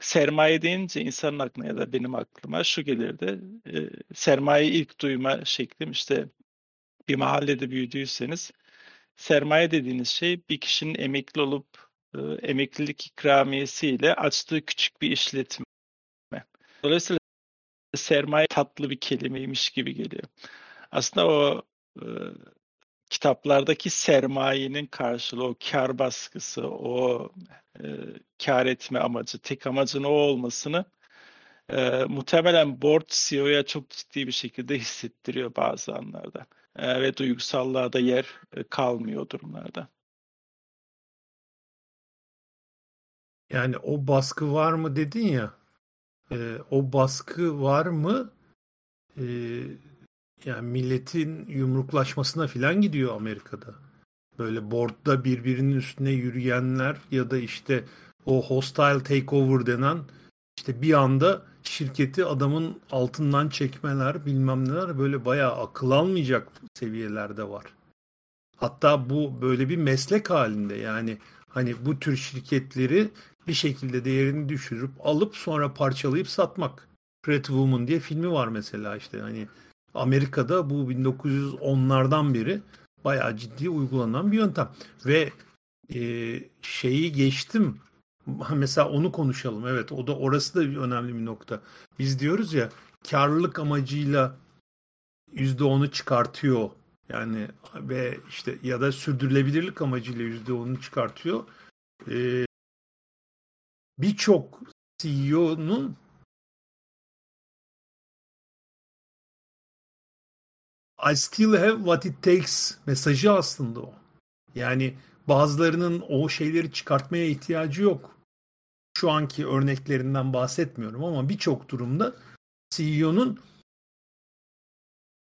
sermaye deyince insanın aklına ya da benim aklıma şu gelirdi. E, sermayeyi ilk duyma şeklim işte bir mahallede büyüdüyseniz sermaye dediğiniz şey bir kişinin emekli olup e, emeklilik ikramiyesiyle açtığı küçük bir işletme. Dolayısıyla sermaye tatlı bir kelimeymiş gibi geliyor. Aslında o e, kitaplardaki sermayenin karşılığı, o kar baskısı, o e, kar etme amacı, tek amacın o olmasını e, muhtemelen board CEO'ya çok ciddi bir şekilde hissettiriyor bazı anlarda. E, ve duygusallığa da yer e, kalmıyor durumlarda. Yani o baskı var mı dedin ya. e, o baskı var mı? E, yani milletin yumruklaşmasına filan gidiyor Amerika'da. Böyle boardda birbirinin üstüne yürüyenler ya da işte o hostile takeover denen işte bir anda şirketi adamın altından çekmeler bilmem neler böyle bayağı akıl almayacak seviyelerde var. Hatta bu böyle bir meslek halinde yani hani bu tür şirketleri bir şekilde değerini düşürüp alıp sonra parçalayıp satmak. Pretty Woman diye filmi var mesela işte hani Amerika'da bu 1910'lardan beri bayağı ciddi uygulanan bir yöntem. Ve e, şeyi geçtim. Mesela onu konuşalım. Evet o da orası da bir önemli bir nokta. Biz diyoruz ya karlılık amacıyla %10'u çıkartıyor. Yani ve işte ya da sürdürülebilirlik amacıyla yüzde onu çıkartıyor. Ee, Birçok CEO'nun I still have what it takes mesajı aslında o. Yani bazılarının o şeyleri çıkartmaya ihtiyacı yok. Şu anki örneklerinden bahsetmiyorum ama birçok durumda CEO'nun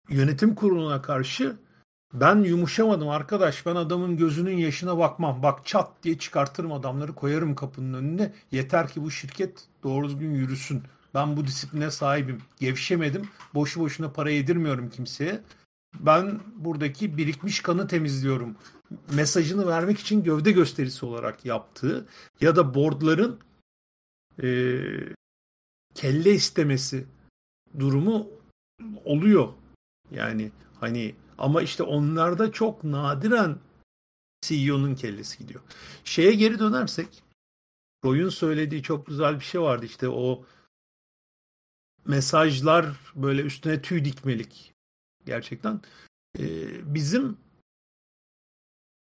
yönetim kuruluna karşı ben yumuşamadım arkadaş ben adamın gözünün yaşına bakmam. Bak çat diye çıkartırım adamları koyarım kapının önüne. Yeter ki bu şirket doğru düzgün yürüsün. Ben bu disipline sahibim. Gevşemedim. Boşu boşuna para yedirmiyorum kimseye. Ben buradaki birikmiş kanı temizliyorum. Mesajını vermek için gövde gösterisi olarak yaptığı ya da boardların e, kelle istemesi durumu oluyor. Yani hani ama işte onlarda çok nadiren CEO'nun kellesi gidiyor. Şeye geri dönersek Roy'un söylediği çok güzel bir şey vardı işte o mesajlar böyle üstüne tüy dikmelik gerçekten. Ee, bizim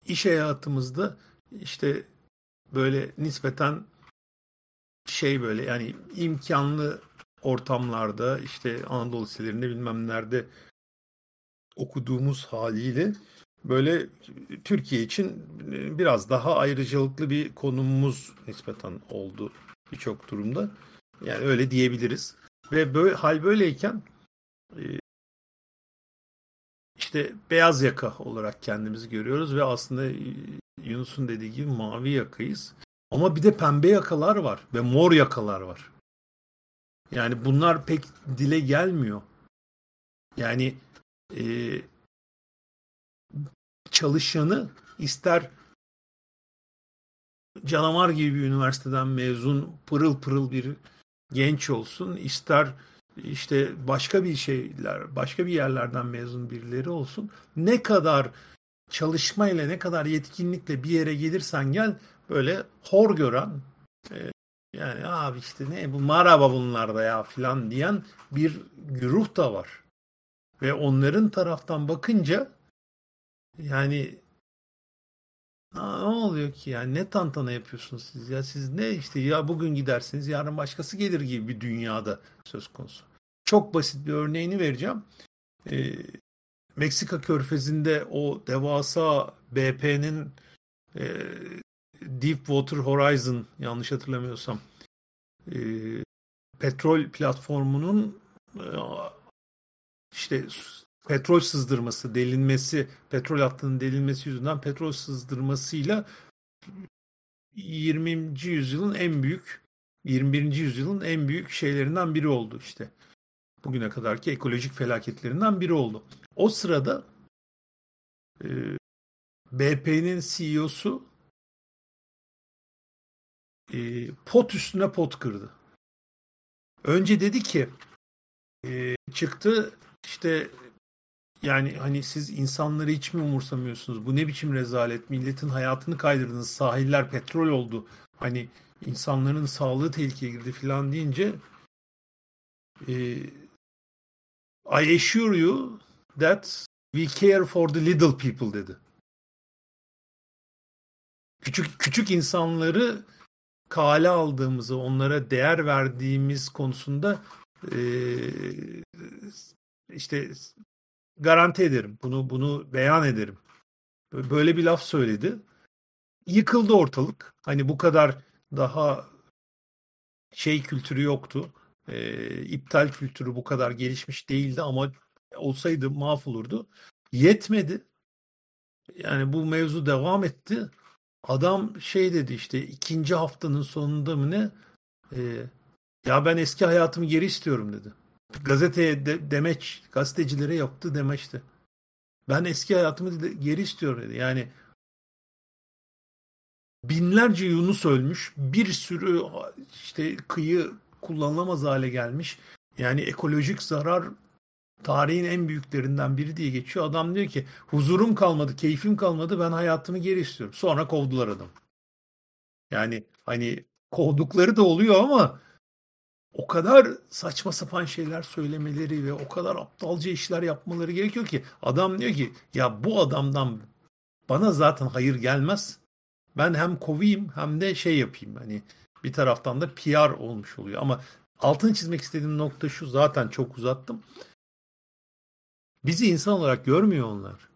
iş hayatımızda işte böyle nispeten şey böyle yani imkanlı ortamlarda işte Anadolu liselerinde bilmem nerede okuduğumuz haliyle böyle Türkiye için biraz daha ayrıcalıklı bir konumumuz nispeten oldu birçok durumda. Yani öyle diyebiliriz. Ve böyle hal böyleyken işte beyaz yaka olarak kendimizi görüyoruz ve aslında Yunus'un dediği gibi mavi yakayız. Ama bir de pembe yakalar var ve mor yakalar var. Yani bunlar pek dile gelmiyor. Yani e, çalışanı ister canavar gibi bir üniversiteden mezun pırıl pırıl bir genç olsun ister işte başka bir şeyler başka bir yerlerden mezun birileri olsun ne kadar çalışmayla ne kadar yetkinlikle bir yere gelirsen gel böyle hor gören e, yani abi işte ne bu maraba bunlarda ya filan diyen bir güruh da var. Ve onların taraftan bakınca yani ne oluyor ki yani ne tantana yapıyorsunuz siz ya siz ne işte ya bugün gidersiniz yarın başkası gelir gibi bir dünyada söz konusu. Çok basit bir örneğini vereceğim. Ee, Meksika körfezinde o devasa BP'nin e, Deepwater Horizon yanlış hatırlamıyorsam e, petrol platformunun e, işte petrol sızdırması, delinmesi, petrol hattının delinmesi yüzünden petrol sızdırmasıyla 20. yüzyılın en büyük 21. yüzyılın en büyük şeylerinden biri oldu işte. Bugüne kadarki ekolojik felaketlerinden biri oldu. O sırada e, BP'nin CEO'su e, pot üstüne pot kırdı. Önce dedi ki e, çıktı işte yani hani siz insanları hiç mi umursamıyorsunuz? Bu ne biçim rezalet? Milletin hayatını kaydırdınız. Sahiller petrol oldu. Hani insanların sağlığı tehlikeye girdi falan deyince e, I assure you that we care for the little people dedi. Küçük küçük insanları kale aldığımızı, onlara değer verdiğimiz konusunda e, işte garanti ederim. Bunu bunu beyan ederim. Böyle bir laf söyledi. Yıkıldı ortalık. Hani bu kadar daha şey kültürü yoktu. E, iptal kültürü bu kadar gelişmiş değildi ama olsaydı mahvolurdu. Yetmedi. Yani bu mevzu devam etti. Adam şey dedi işte ikinci haftanın sonunda mı ne? E, ya ben eski hayatımı geri istiyorum dedi. Gazeteye de, demeç, gazetecilere yaptı demeçti. Ben eski hayatımı geri istiyorum dedi. Yani binlerce Yunus ölmüş, bir sürü işte kıyı kullanılamaz hale gelmiş. Yani ekolojik zarar tarihin en büyüklerinden biri diye geçiyor. Adam diyor ki huzurum kalmadı, keyfim kalmadı ben hayatımı geri istiyorum. Sonra kovdular adam. Yani hani kovdukları da oluyor ama o kadar saçma sapan şeyler söylemeleri ve o kadar aptalca işler yapmaları gerekiyor ki adam diyor ki ya bu adamdan bana zaten hayır gelmez. Ben hem kovayım hem de şey yapayım hani bir taraftan da PR olmuş oluyor ama altını çizmek istediğim nokta şu zaten çok uzattım. Bizi insan olarak görmüyor onlar.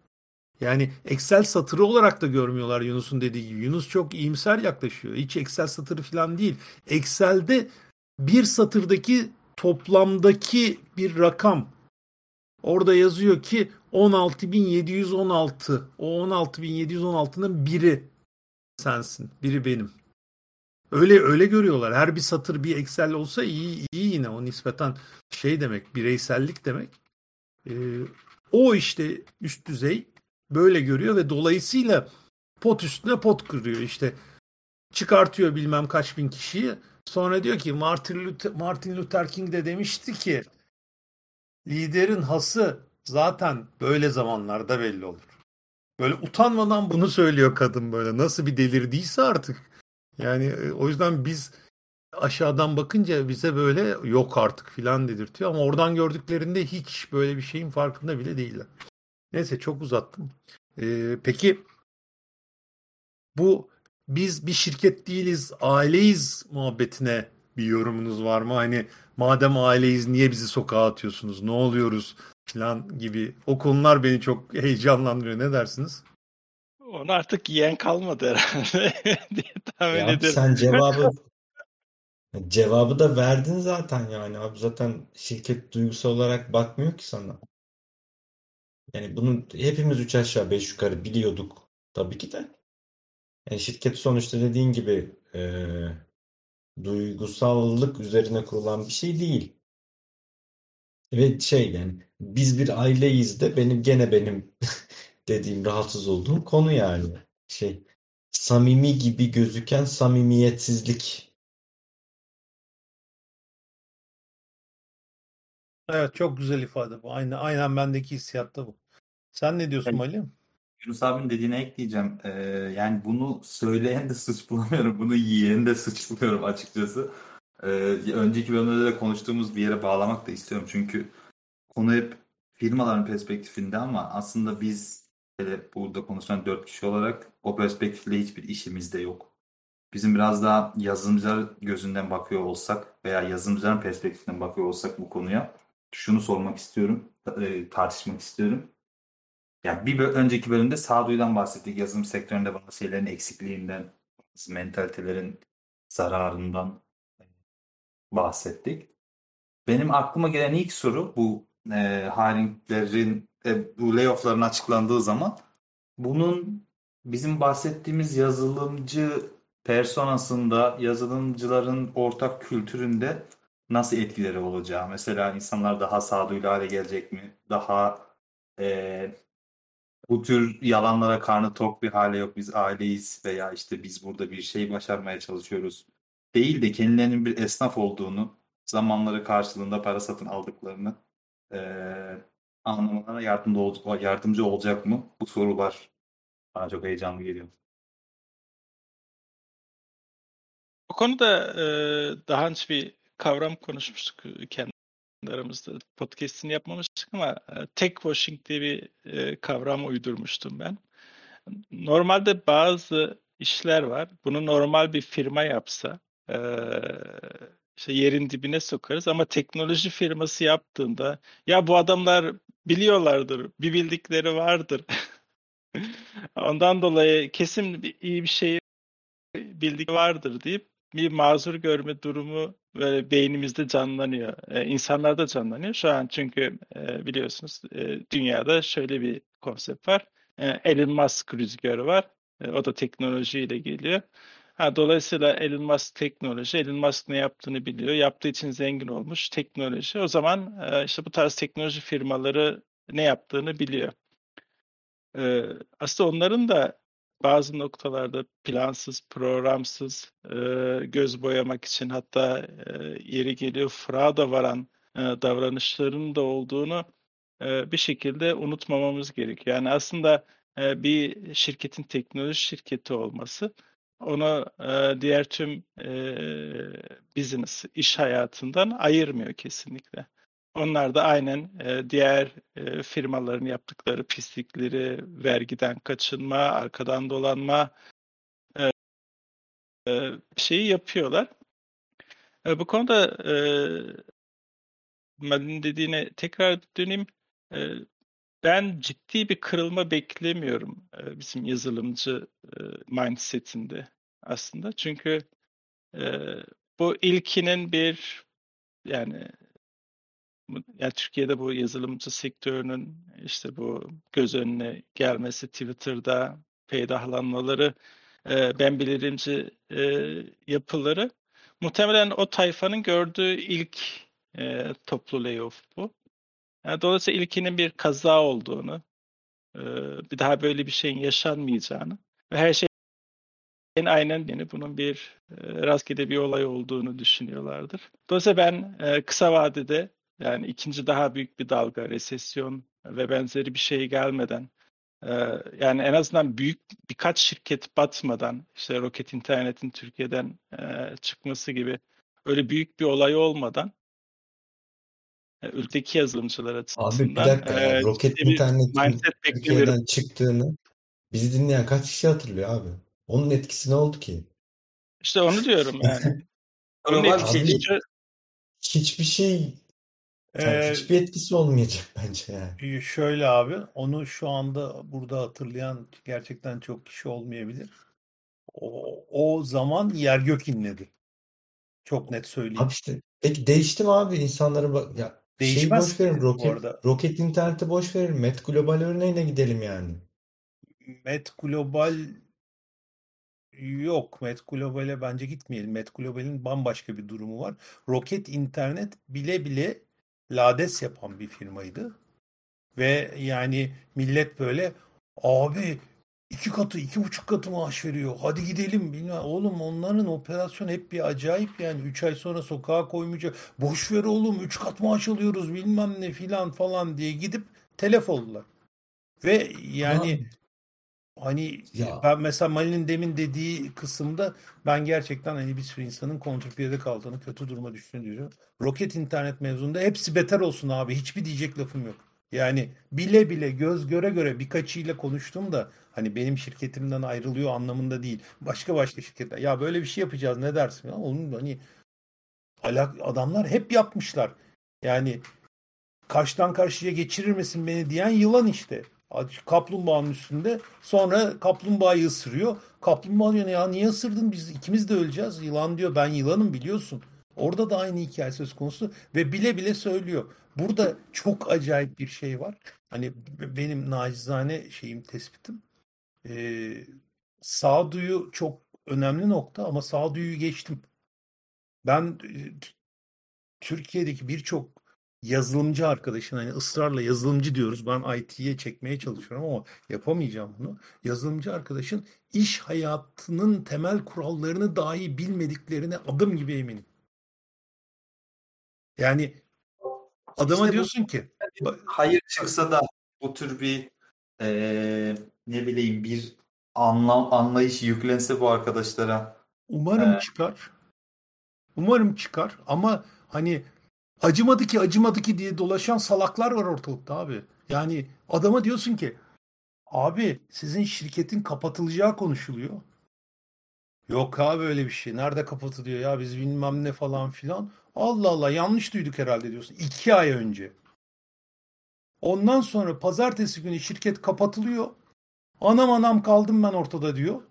Yani Excel satırı olarak da görmüyorlar Yunus'un dediği gibi. Yunus çok iyimser yaklaşıyor. Hiç Excel satırı falan değil. Excel'de bir satırdaki toplamdaki bir rakam. Orada yazıyor ki 16.716. O 16.716'nın biri sensin. Biri benim. Öyle öyle görüyorlar. Her bir satır bir Excel olsa iyi iyi yine o nispeten şey demek, bireysellik demek. Ee, o işte üst düzey böyle görüyor ve dolayısıyla pot üstüne pot kırıyor işte çıkartıyor bilmem kaç bin kişiyi sonra diyor ki Martin Luther, Martin Luther King de demişti ki liderin hası zaten böyle zamanlarda belli olur. Böyle utanmadan bunu söylüyor kadın böyle nasıl bir delirdiyse artık. Yani e, o yüzden biz aşağıdan bakınca bize böyle yok artık filan dedirtiyor ama oradan gördüklerinde hiç böyle bir şeyin farkında bile değiller. Neyse çok uzattım. Ee, peki bu biz bir şirket değiliz, aileyiz muhabbetine bir yorumunuz var mı? Hani madem aileyiz niye bizi sokağa atıyorsunuz? Ne oluyoruz falan gibi. O konular beni çok heyecanlandırıyor. Ne dersiniz? Onu artık yiyen kalmadı herhalde diye tahmin Ya ediyorum. sen cevabı cevabı da verdin zaten yani abi zaten şirket duygusal olarak bakmıyor ki sana. Yani bunu hepimiz üç aşağı beş yukarı biliyorduk tabii ki de. Yani şirket sonuçta dediğin gibi e, duygusallık üzerine kurulan bir şey değil. Ve şey yani biz bir aileyiz de benim gene benim dediğim rahatsız olduğum konu yani. Şey samimi gibi gözüken samimiyetsizlik. Evet çok güzel ifade bu. Aynen, aynen bendeki hissiyatta bu. Sen ne diyorsun Evet. Yunus abinin dediğine ekleyeceğim. Ee, yani bunu söyleyen de suç bulamıyorum. Bunu yiyen de suç buluyorum açıkçası. Ee, önceki bölümde de konuştuğumuz bir yere bağlamak da istiyorum. Çünkü konu hep firmaların perspektifinde ama aslında biz hele burada konuşan dört kişi olarak o perspektifle hiçbir işimiz de yok. Bizim biraz daha yazılımcılar gözünden bakıyor olsak veya yazılımcıların perspektifinden bakıyor olsak bu konuya şunu sormak istiyorum, e, tartışmak istiyorum. Yani bir önceki bölümde sağduyudan bahsettik. Yazılım sektöründe bazı şeylerin eksikliğinden, bazı mentalitelerin zararından bahsettik. Benim aklıma gelen ilk soru bu e, hiringlerin, e, bu layoff'ların açıklandığı zaman bunun bizim bahsettiğimiz yazılımcı personasında, yazılımcıların ortak kültüründe nasıl etkileri olacağı. Mesela insanlar daha sağduyulu hale gelecek mi? Daha e, bu tür yalanlara karnı tok bir hale yok biz aileyiz veya işte biz burada bir şey başarmaya çalışıyoruz değil de kendilerinin bir esnaf olduğunu zamanları karşılığında para satın aldıklarını eee anlamalarına yardımcı, ol- yardımcı olacak mı? Bu sorular bana çok heyecanlı geliyor. Bu konuda e, daha önce bir kavram konuşmuştuk e, kendi aramızda. Podcast'ini yapmamıştık ama e, tech washing diye bir e, kavram uydurmuştum ben. Normalde bazı işler var. Bunu normal bir firma yapsa e, işte yerin dibine sokarız ama teknoloji firması yaptığında ya bu adamlar biliyorlardır, bir bildikleri vardır. Ondan dolayı kesin bir, iyi bir şey bildik vardır deyip bir mazur görme durumu böyle beynimizde canlanıyor. Ee, insanlarda canlanıyor. Şu an çünkü e, biliyorsunuz e, dünyada şöyle bir konsept var. E, Elon Musk rüzgarı var. E, o da teknolojiyle geliyor. Ha, dolayısıyla Elon Musk teknoloji, Elon Musk ne yaptığını biliyor. Yaptığı için zengin olmuş teknoloji. O zaman e, işte bu tarz teknoloji firmaları ne yaptığını biliyor. E, aslında onların da bazı noktalarda plansız, programsız, e, göz boyamak için hatta e, yeri geliyor frauda varan e, davranışların da olduğunu e, bir şekilde unutmamamız gerekiyor. Yani aslında e, bir şirketin teknoloji şirketi olması onu e, diğer tüm e, business, iş hayatından ayırmıyor kesinlikle. Onlar da aynen e, diğer e, firmaların yaptıkları pislikleri, vergiden kaçınma, arkadan dolanma e, şeyi yapıyorlar. Bu konuda e, dediğine tekrar döneyim. Ben ciddi bir kırılma beklemiyorum bizim yazılımcı mindsetinde aslında. Çünkü bu ilkinin bir yani yani Türkiye'de bu yazılımcı sektörünün işte bu göz önüne gelmesi, Twitter'da peydahlanmaları, e, ben bilirimci e, yapıları muhtemelen o tayfanın gördüğü ilk e, toplu layoff bu. Yani dolayısıyla ilkinin bir kaza olduğunu, e, bir daha böyle bir şeyin yaşanmayacağını ve her şeyin aynen bunun bir e, rastgele bir olay olduğunu düşünüyorlardır. Dolayısıyla ben e, kısa vadede yani ikinci daha büyük bir dalga, resesyon ve benzeri bir şey gelmeden yani en azından büyük birkaç şirket batmadan işte Roket İnternet'in Türkiye'den çıkması gibi öyle büyük bir olay olmadan e, ülkedeki yazılımcılar açısından Abi bir dakika ya. e, Roket bir internetin. Türkiye'den çıktığını bizi dinleyen kaç kişi hatırlıyor abi? Onun etkisi ne oldu ki? İşte onu diyorum yani. Onun etkisi şey şu- Hiçbir şey yani Ee, hiçbir etkisi olmayacak bence yani. Şöyle abi, onu şu anda burada hatırlayan gerçekten çok kişi olmayabilir. O, o zaman yer gök inledi. Çok net söyleyeyim. Abi işte peki değişti mi abi insanların bak ya şeyi Değişmez boş verin ki bu roket arada. roket interneti boş verin Met Global örneğine gidelim yani. Met Global yok. Met Global'e bence gitmeyelim. Met Global'in bambaşka bir durumu var. Roket İnternet bile bile lades yapan bir firmaydı. Ve yani millet böyle abi iki katı, iki buçuk katı maaş veriyor. Hadi gidelim. Bilmem. Oğlum onların operasyon hep bir acayip yani. Üç ay sonra sokağa koymayacak. Boş ver oğlum. Üç kat maaş alıyoruz bilmem ne filan falan diye gidip telef oldular. Ve yani hani Ya. ben mesela Mali'nin demin dediği kısımda ben gerçekten hani bir sürü insanın kontrpiyede kaldığını, kötü duruma düştüğünü düşünüyorum. Roket internet mevzunda hepsi beter olsun abi. Hiçbir diyecek lafım yok. Yani bile bile göz göre göre birkaçıyla konuştum da hani benim şirketimden ayrılıyor anlamında değil. Başka başka şirketler. Ya böyle bir şey yapacağız ne dersin? Ya onun hani alak adamlar hep yapmışlar. Yani karşıdan karşıya geçirir misin beni diyen yılan işte. Kaplumbağanın üstünde. Sonra kaplumbağayı ısırıyor. Kaplumbağa diyor ya niye ısırdın biz ikimiz de öleceğiz. Yılan diyor ben yılanım biliyorsun. Orada da aynı hikaye söz konusu ve bile bile söylüyor. Burada çok acayip bir şey var. Hani benim nacizane şeyim tespitim. Ee, sağduyu çok önemli nokta ama sağduyuyu geçtim. Ben Türkiye'deki birçok yazılımcı arkadaşın hani ısrarla yazılımcı diyoruz. Ben IT'ye çekmeye çalışıyorum ama yapamayacağım bunu. Yazılımcı arkadaşın iş hayatının temel kurallarını dahi bilmediklerine adım gibi eminim. Yani adama İşte bu- diyorsun ki Hayır çıksa da bu tür bir eee, ne bileyim bir anlam anlayış yüklense bu arkadaşlara umarım Evet. çıkar. Umarım çıkar ama hani acımadı ki acımadı ki diye dolaşan salaklar var ortalıkta abi. Yani adama diyorsun ki abi sizin şirketin kapatılacağı konuşuluyor. Yok abi öyle bir şey. Nerede kapatılıyor ya biz bilmem ne falan filan. Allah Allah yanlış duyduk herhalde diyorsun. İki ay önce. Ondan sonra pazartesi günü şirket kapatılıyor. Anam anam kaldım ben ortada diyor.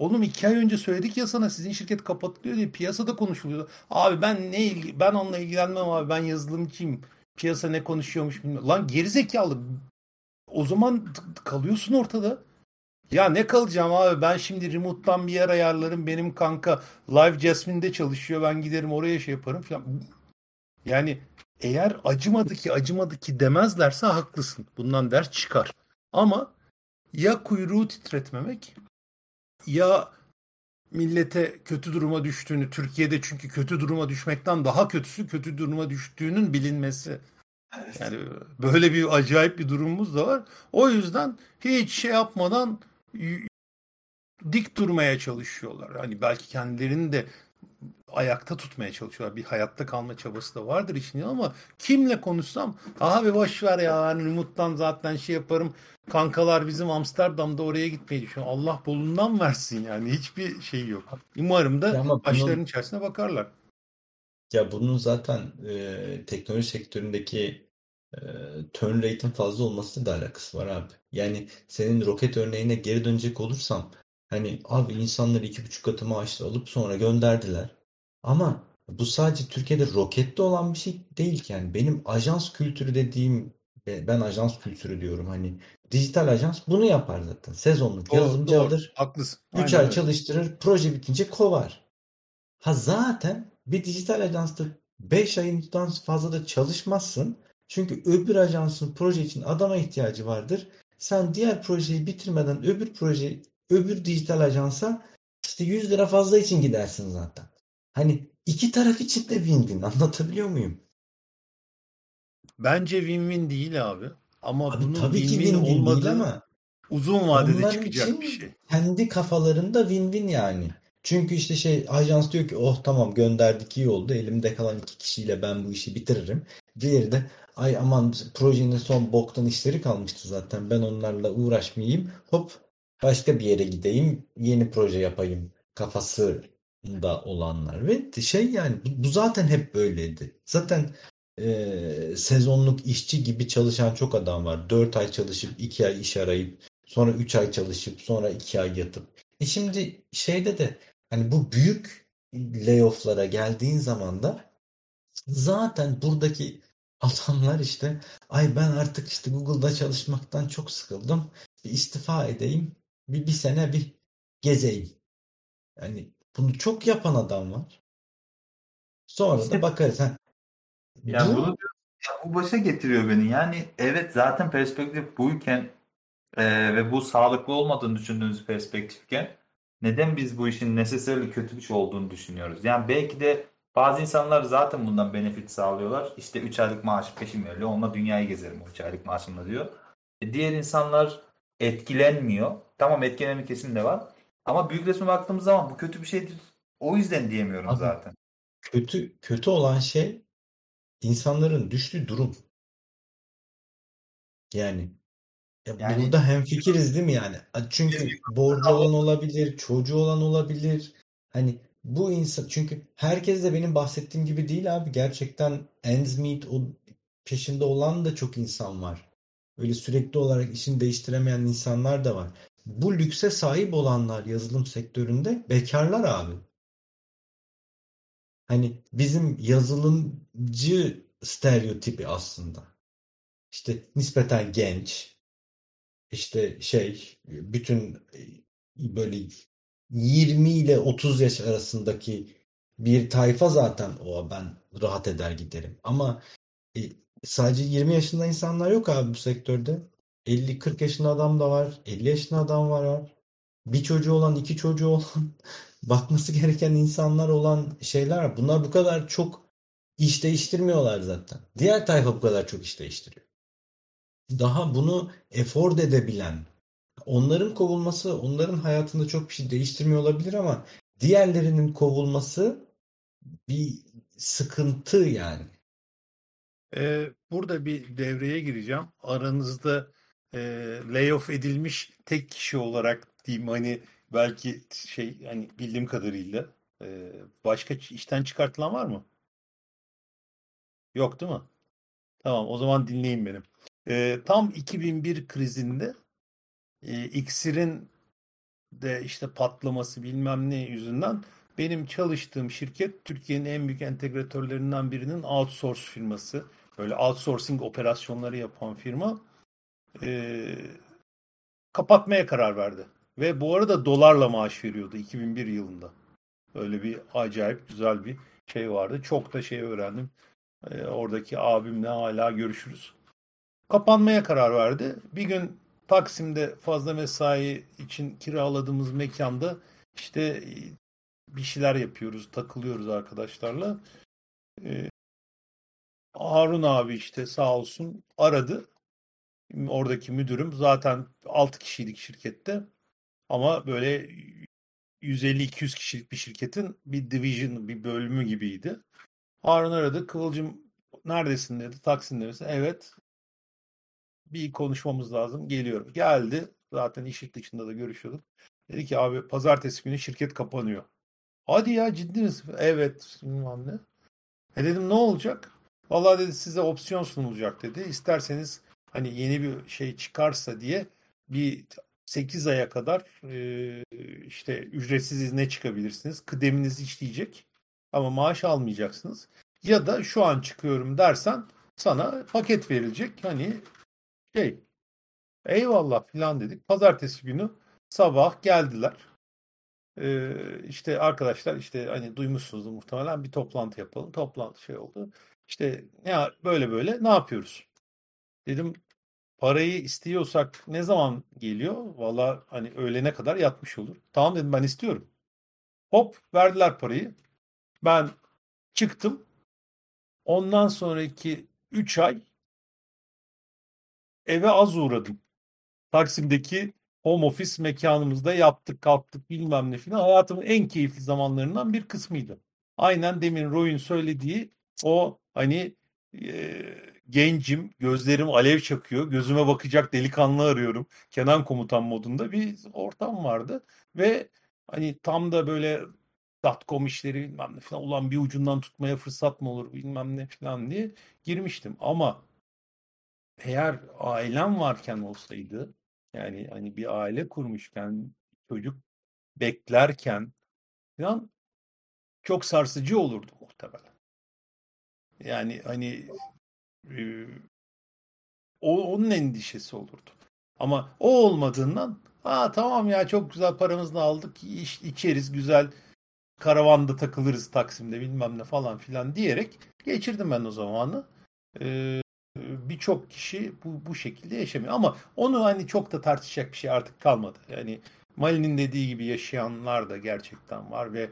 Oğlum iki ay önce söyledik ya sana sizin şirket kapatılıyor diye piyasada konuşuluyor. Abi ben ne ilgi ben onunla ilgilenmem abi ben yazılımcıyım. Piyasa ne konuşuyormuş bilmiyorum. Lan gerizekalı. O zaman kalıyorsun ortada. Ya ne kalacağım abi ben şimdi remote'dan bir yer ayarlarım. Benim kanka Live Jasmine'de çalışıyor. Ben giderim oraya şey yaparım falan. Yani eğer acımadı ki acımadı ki demezlerse haklısın. Bundan ders çıkar. Ama ya kuyruğu titretmemek ya millete kötü duruma düştüğünü, Türkiye'de çünkü kötü duruma düşmekten daha kötüsü kötü duruma düştüğünün bilinmesi. Yani böyle bir acayip bir durumumuz da var. O yüzden hiç şey yapmadan dik durmaya çalışıyorlar. Hani belki kendilerini de ayakta tutmaya çalışıyorlar. Bir hayatta kalma çabası da vardır içinde ama kimle konuşsam abi boş ver ya ben remote'dan zaten şey yaparım. Kankalar bizim Amsterdam'da oraya gitmeyi düşünüyor. Allah bolundan versin yani hiçbir şey yok. Umarım da ama başlarının bunun, içerisine bakarlar. ya bunun zaten e, teknoloji sektöründeki e, turn rate'in fazla olması da alakası var abi. Yani senin roket örneğine geri dönecek olursam hani abi insanları iki buçuk katı maaşla alıp sonra gönderdiler. Ama bu sadece Türkiye'de rokette olan bir şey değil ki. Yani benim ajans kültürü dediğim ben ajans kültürü diyorum hani dijital ajans bunu yapar zaten. Sezonluk Doğru, yazılımcı doğru. alır. Haklısın. 3 Aynen ay öyle. çalıştırır, proje bitince kovar. Ha zaten bir dijital ajansta 5 ayından fazla da çalışmazsın. Çünkü öbür ajansın proje için adama ihtiyacı vardır. Sen diğer projeyi bitirmeden öbür proje, öbür dijital ajansa işte 100 lira fazla için gidersin zaten. Hani iki taraf için de win-win. Anlatabiliyor muyum? Bence win-win değil abi. Ama Abi bunun tabii ki win-win win-win olmadığı ama uzun vadede çıkacak bir için şey. kendi kafalarında win-win yani. Çünkü işte şey ajans diyor ki oh tamam gönderdik iyi oldu. Elimde kalan iki kişiyle ben bu işi bitiririm. Diğeri de ay aman projenin son boktan işleri kalmıştı zaten. Ben onlarla uğraşmayayım. Hop başka bir yere gideyim. Yeni proje yapayım kafasında olanlar. Ve şey yani bu zaten hep böyleydi. Zaten e, sezonluk işçi gibi çalışan çok adam var. 4 ay çalışıp 2 ay iş arayıp sonra 3 ay çalışıp sonra 2 ay yatıp. E şimdi şeyde de hani bu büyük layoff'lara geldiğin zaman da zaten buradaki adamlar işte ay ben artık işte Google'da çalışmaktan çok sıkıldım. Bir istifa edeyim. Bir, bir sene bir gezeyim. Yani bunu çok yapan adam var. Sonra da bakarız. Ha, yani bu bunu bu başa getiriyor beni. Yani evet zaten perspektif buyken e, ve bu sağlıklı olmadığını düşündüğümüz perspektifken neden biz bu işin necessarily kötü bir şey olduğunu düşünüyoruz? Yani belki de bazı insanlar zaten bundan benefit sağlıyorlar. İşte 3 aylık maaş peşin veriliyor. Onunla dünyayı gezerim o 3 aylık maaşımla diyor. E, diğer insanlar etkilenmiyor. Tamam etkilenen kesim de var. Ama büyük resme baktığımız zaman bu kötü bir şeydir. O yüzden diyemiyorum abi zaten. kötü kötü olan şey insanların düştüğü durum. Yani ya Yani burada hemfikiriz değil mi yani? Çünkü borcu olan olabilir, çocuğu olan olabilir. Hani bu insan çünkü herkes de benim bahsettiğim gibi değil abi. Gerçekten ends meet o peşinde olan da çok insan var. Öyle sürekli olarak işini değiştiremeyen insanlar da var. Bu lükse sahip olanlar yazılım sektöründe bekarlar abi. Hani bizim yazılımcı stereotipi aslında. İşte nispeten genç, işte şey bütün e, böyle 20 ile 30 yaş arasındaki bir tayfa zaten o ben rahat eder giderim. Ama e, sadece 20 yaşında insanlar yok abi bu sektörde. 50-40 yaşında adam da var. 50 yaşında adam var. Bir çocuğu olan, iki çocuğu olan, bakması gereken insanlar olan şeyler var. Bunlar bu kadar çok iş değiştirmiyorlar zaten. Diğer tayfa bu kadar çok iş değiştiriyor. Daha bunu afford edebilen, onların kovulması onların hayatında çok bir şey değiştirmiyor olabilir ama diğerlerinin kovulması bir sıkıntı yani. Ee, burada bir devreye gireceğim. Aranızda e, layoff edilmiş tek kişi olarak diyeyim hani belki şey hani bildiğim kadarıyla e, başka işten çıkartılan var mı? Yok değil mi? Tamam o zaman dinleyin benim. E, tam 2001 krizinde e, iksirin de işte patlaması bilmem ne yüzünden benim çalıştığım şirket Türkiye'nin en büyük entegratörlerinden birinin outsource firması. Böyle outsourcing operasyonları yapan firma e, kapatmaya karar verdi. Ve bu arada dolarla maaş veriyordu 2001 yılında. Öyle bir acayip güzel bir şey vardı. Çok da şey öğrendim. E, oradaki abimle hala görüşürüz. Kapanmaya karar verdi. Bir gün Taksim'de fazla mesai için kiraladığımız mekanda işte bir şeyler yapıyoruz, takılıyoruz arkadaşlarla. Ee, Harun abi işte sağ olsun aradı. Oradaki müdürüm zaten 6 kişiydik şirkette. Ama böyle 150-200 kişilik bir şirketin bir division, bir bölümü gibiydi. Harun aradı. Kıvılcım neredesin dedi. Taksim'de misin? Evet. Bir konuşmamız lazım. Geliyorum. Geldi. Zaten iş dışında da görüşüyorduk. Dedi ki abi pazartesi günü şirket kapanıyor. Hadi ya ciddi misin? Evet. Bilmem ne. E dedim ne olacak? Vallahi dedi size opsiyon sunulacak dedi. İsterseniz hani yeni bir şey çıkarsa diye bir 8 aya kadar e, işte ücretsiz izne çıkabilirsiniz. Kıdeminiz işleyecek ama maaş almayacaksınız. Ya da şu an çıkıyorum dersen sana paket verilecek. Hani şey eyvallah filan dedik. Pazartesi günü sabah geldiler. Ee, işte arkadaşlar işte hani duymuşsunuzdur muhtemelen bir toplantı yapalım. Toplantı şey oldu. İşte ya böyle böyle ne yapıyoruz? Dedim parayı istiyorsak ne zaman geliyor? Valla hani öğlene kadar yatmış olur. Tamam dedim ben istiyorum. Hop verdiler parayı. Ben çıktım. Ondan sonraki 3 ay eve az uğradım. Taksim'deki home office mekanımızda yaptık kalktık bilmem ne filan. Hayatımın en keyifli zamanlarından bir kısmıydı. Aynen demin Roy'un söylediği o hani e, gencim, gözlerim alev çakıyor, gözüme bakacak delikanlı arıyorum. Kenan komutan modunda bir ortam vardı ve hani tam da böyle dotcom işleri bilmem ne falan ulan bir ucundan tutmaya fırsat mı olur bilmem ne falan diye girmiştim. Ama eğer ailem varken olsaydı yani hani bir aile kurmuşken çocuk beklerken falan çok sarsıcı olurdu muhtemelen. Yani hani e, o onun endişesi olurdu. Ama o olmadığından ha tamam ya çok güzel paramızı aldık iç, içeriz güzel karavanda takılırız Taksim'de bilmem ne falan filan diyerek geçirdim ben o zamanı. Ee, Birçok kişi bu, bu şekilde yaşamıyor. Ama onu hani çok da tartışacak bir şey artık kalmadı. Yani Mali'nin dediği gibi yaşayanlar da gerçekten var ve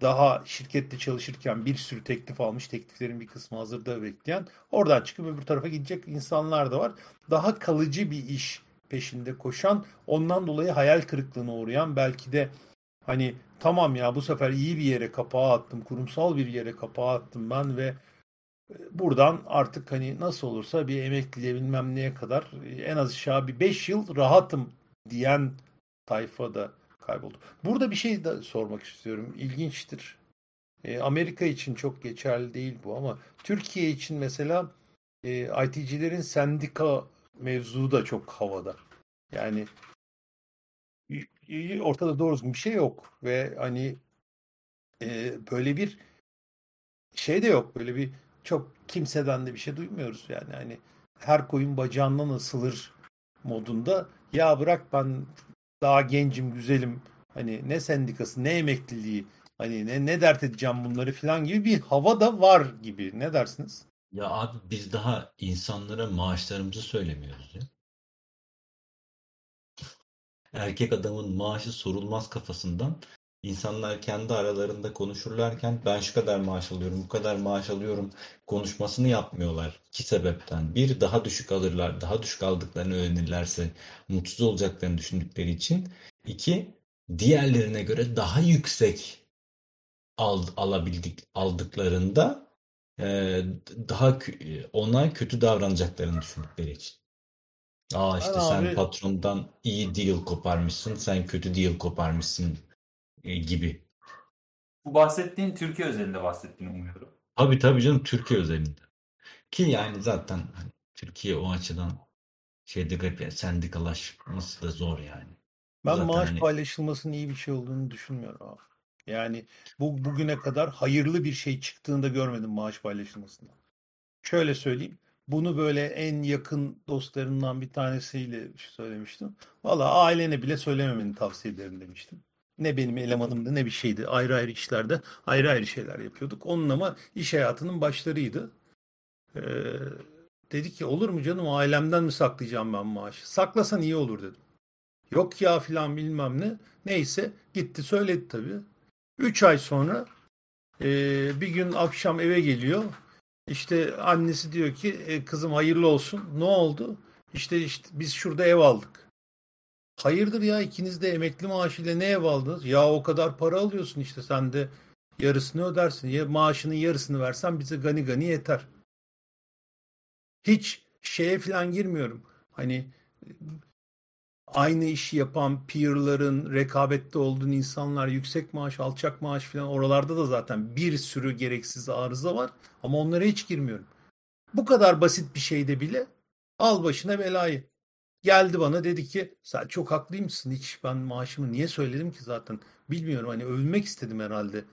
daha şirkette çalışırken bir sürü teklif almış, tekliflerin bir kısmı hazırda bekleyen, oradan çıkıp öbür tarafa gidecek insanlar da var. Daha kalıcı bir iş peşinde koşan, ondan dolayı hayal kırıklığına uğrayan, belki de hani tamam ya bu sefer iyi bir yere kapağı attım, kurumsal bir yere kapağı attım ben ve e, buradan artık hani nasıl olursa bir emekliliğe bilmem neye kadar e, en az aşağı bir 5 yıl rahatım diyen tayfa da kayboldu. Burada bir şey de sormak istiyorum. İlginçtir. E, Amerika için çok geçerli değil bu ama Türkiye için mesela e, IT'cilerin sendika mevzu da çok havada. Yani ortada doğru bir şey yok ve hani e, böyle bir şey de yok. Böyle bir çok kimseden de bir şey duymuyoruz yani. Hani her koyun bacağından asılır modunda. Ya bırak ben daha gencim, güzelim. Hani ne sendikası, ne emekliliği, hani ne, ne dert edeceğim bunları falan gibi bir hava da var gibi. Ne dersiniz? Ya abi biz daha insanlara maaşlarımızı söylemiyoruz ya. Erkek adamın maaşı sorulmaz kafasından insanlar kendi aralarında konuşurlarken ben şu kadar maaş alıyorum, bu kadar maaş alıyorum konuşmasını yapmıyorlar. İki sebepten. Bir, daha düşük alırlar. Daha düşük aldıklarını öğrenirlerse mutsuz olacaklarını düşündükleri için. İki, diğerlerine göre daha yüksek al, alabildik, aldıklarında e, daha ona kötü davranacaklarını düşündükleri için. Aa işte Ben sen abi patrondan iyi deal koparmışsın, sen kötü deal koparmışsın e, gibi. Bu bahsettiğin Türkiye özelinde bahsettiğini umuyorum. Tabii tabii canım Türkiye özelinde. Ki yani zaten hani Türkiye o açıdan şeyde garip yani sendikalaşması da zor yani. ben Zaten maaş hani paylaşılmasının iyi bir şey olduğunu düşünmüyorum abi. Yani bu bugüne kadar hayırlı bir şey çıktığında görmedim maaş paylaşılmasında. Şöyle söyleyeyim. Bunu böyle en yakın dostlarımdan bir tanesiyle söylemiştim. Valla ailene bile söylememeni tavsiye ederim demiştim. Ne benim elemanımdı ne bir şeydi. Ayrı ayrı işlerde ayrı ayrı şeyler yapıyorduk. Onun ama iş hayatının başlarıydı. Ee, dedi ki olur mu canım ailemden mi saklayacağım ben maaşı? Saklasan iyi olur dedim. Yok ya filan bilmem ne. Neyse gitti söyledi tabii. Üç ay sonra e, bir gün akşam eve geliyor. İşte annesi diyor ki e, kızım hayırlı olsun. Ne oldu? İşte işte biz şurada ev aldık. Hayırdır ya ikiniz de emekli maaşıyla ne ev aldınız? Ya o kadar para alıyorsun işte sen de yarısını ödersin. Ya maaşının yarısını versen bize gani gani yeter. Hiç şeye falan girmiyorum. Hani aynı işi yapan peer'ların rekabette olduğun insanlar yüksek maaş, alçak maaş falan oralarda da zaten bir sürü gereksiz arıza var ama onlara hiç girmiyorum. Bu kadar basit bir şeyde bile al başına belayı. Geldi bana dedi ki sen çok haklıymışsın hiç ben maaşımı niye söyledim ki zaten bilmiyorum hani övülmek istedim herhalde.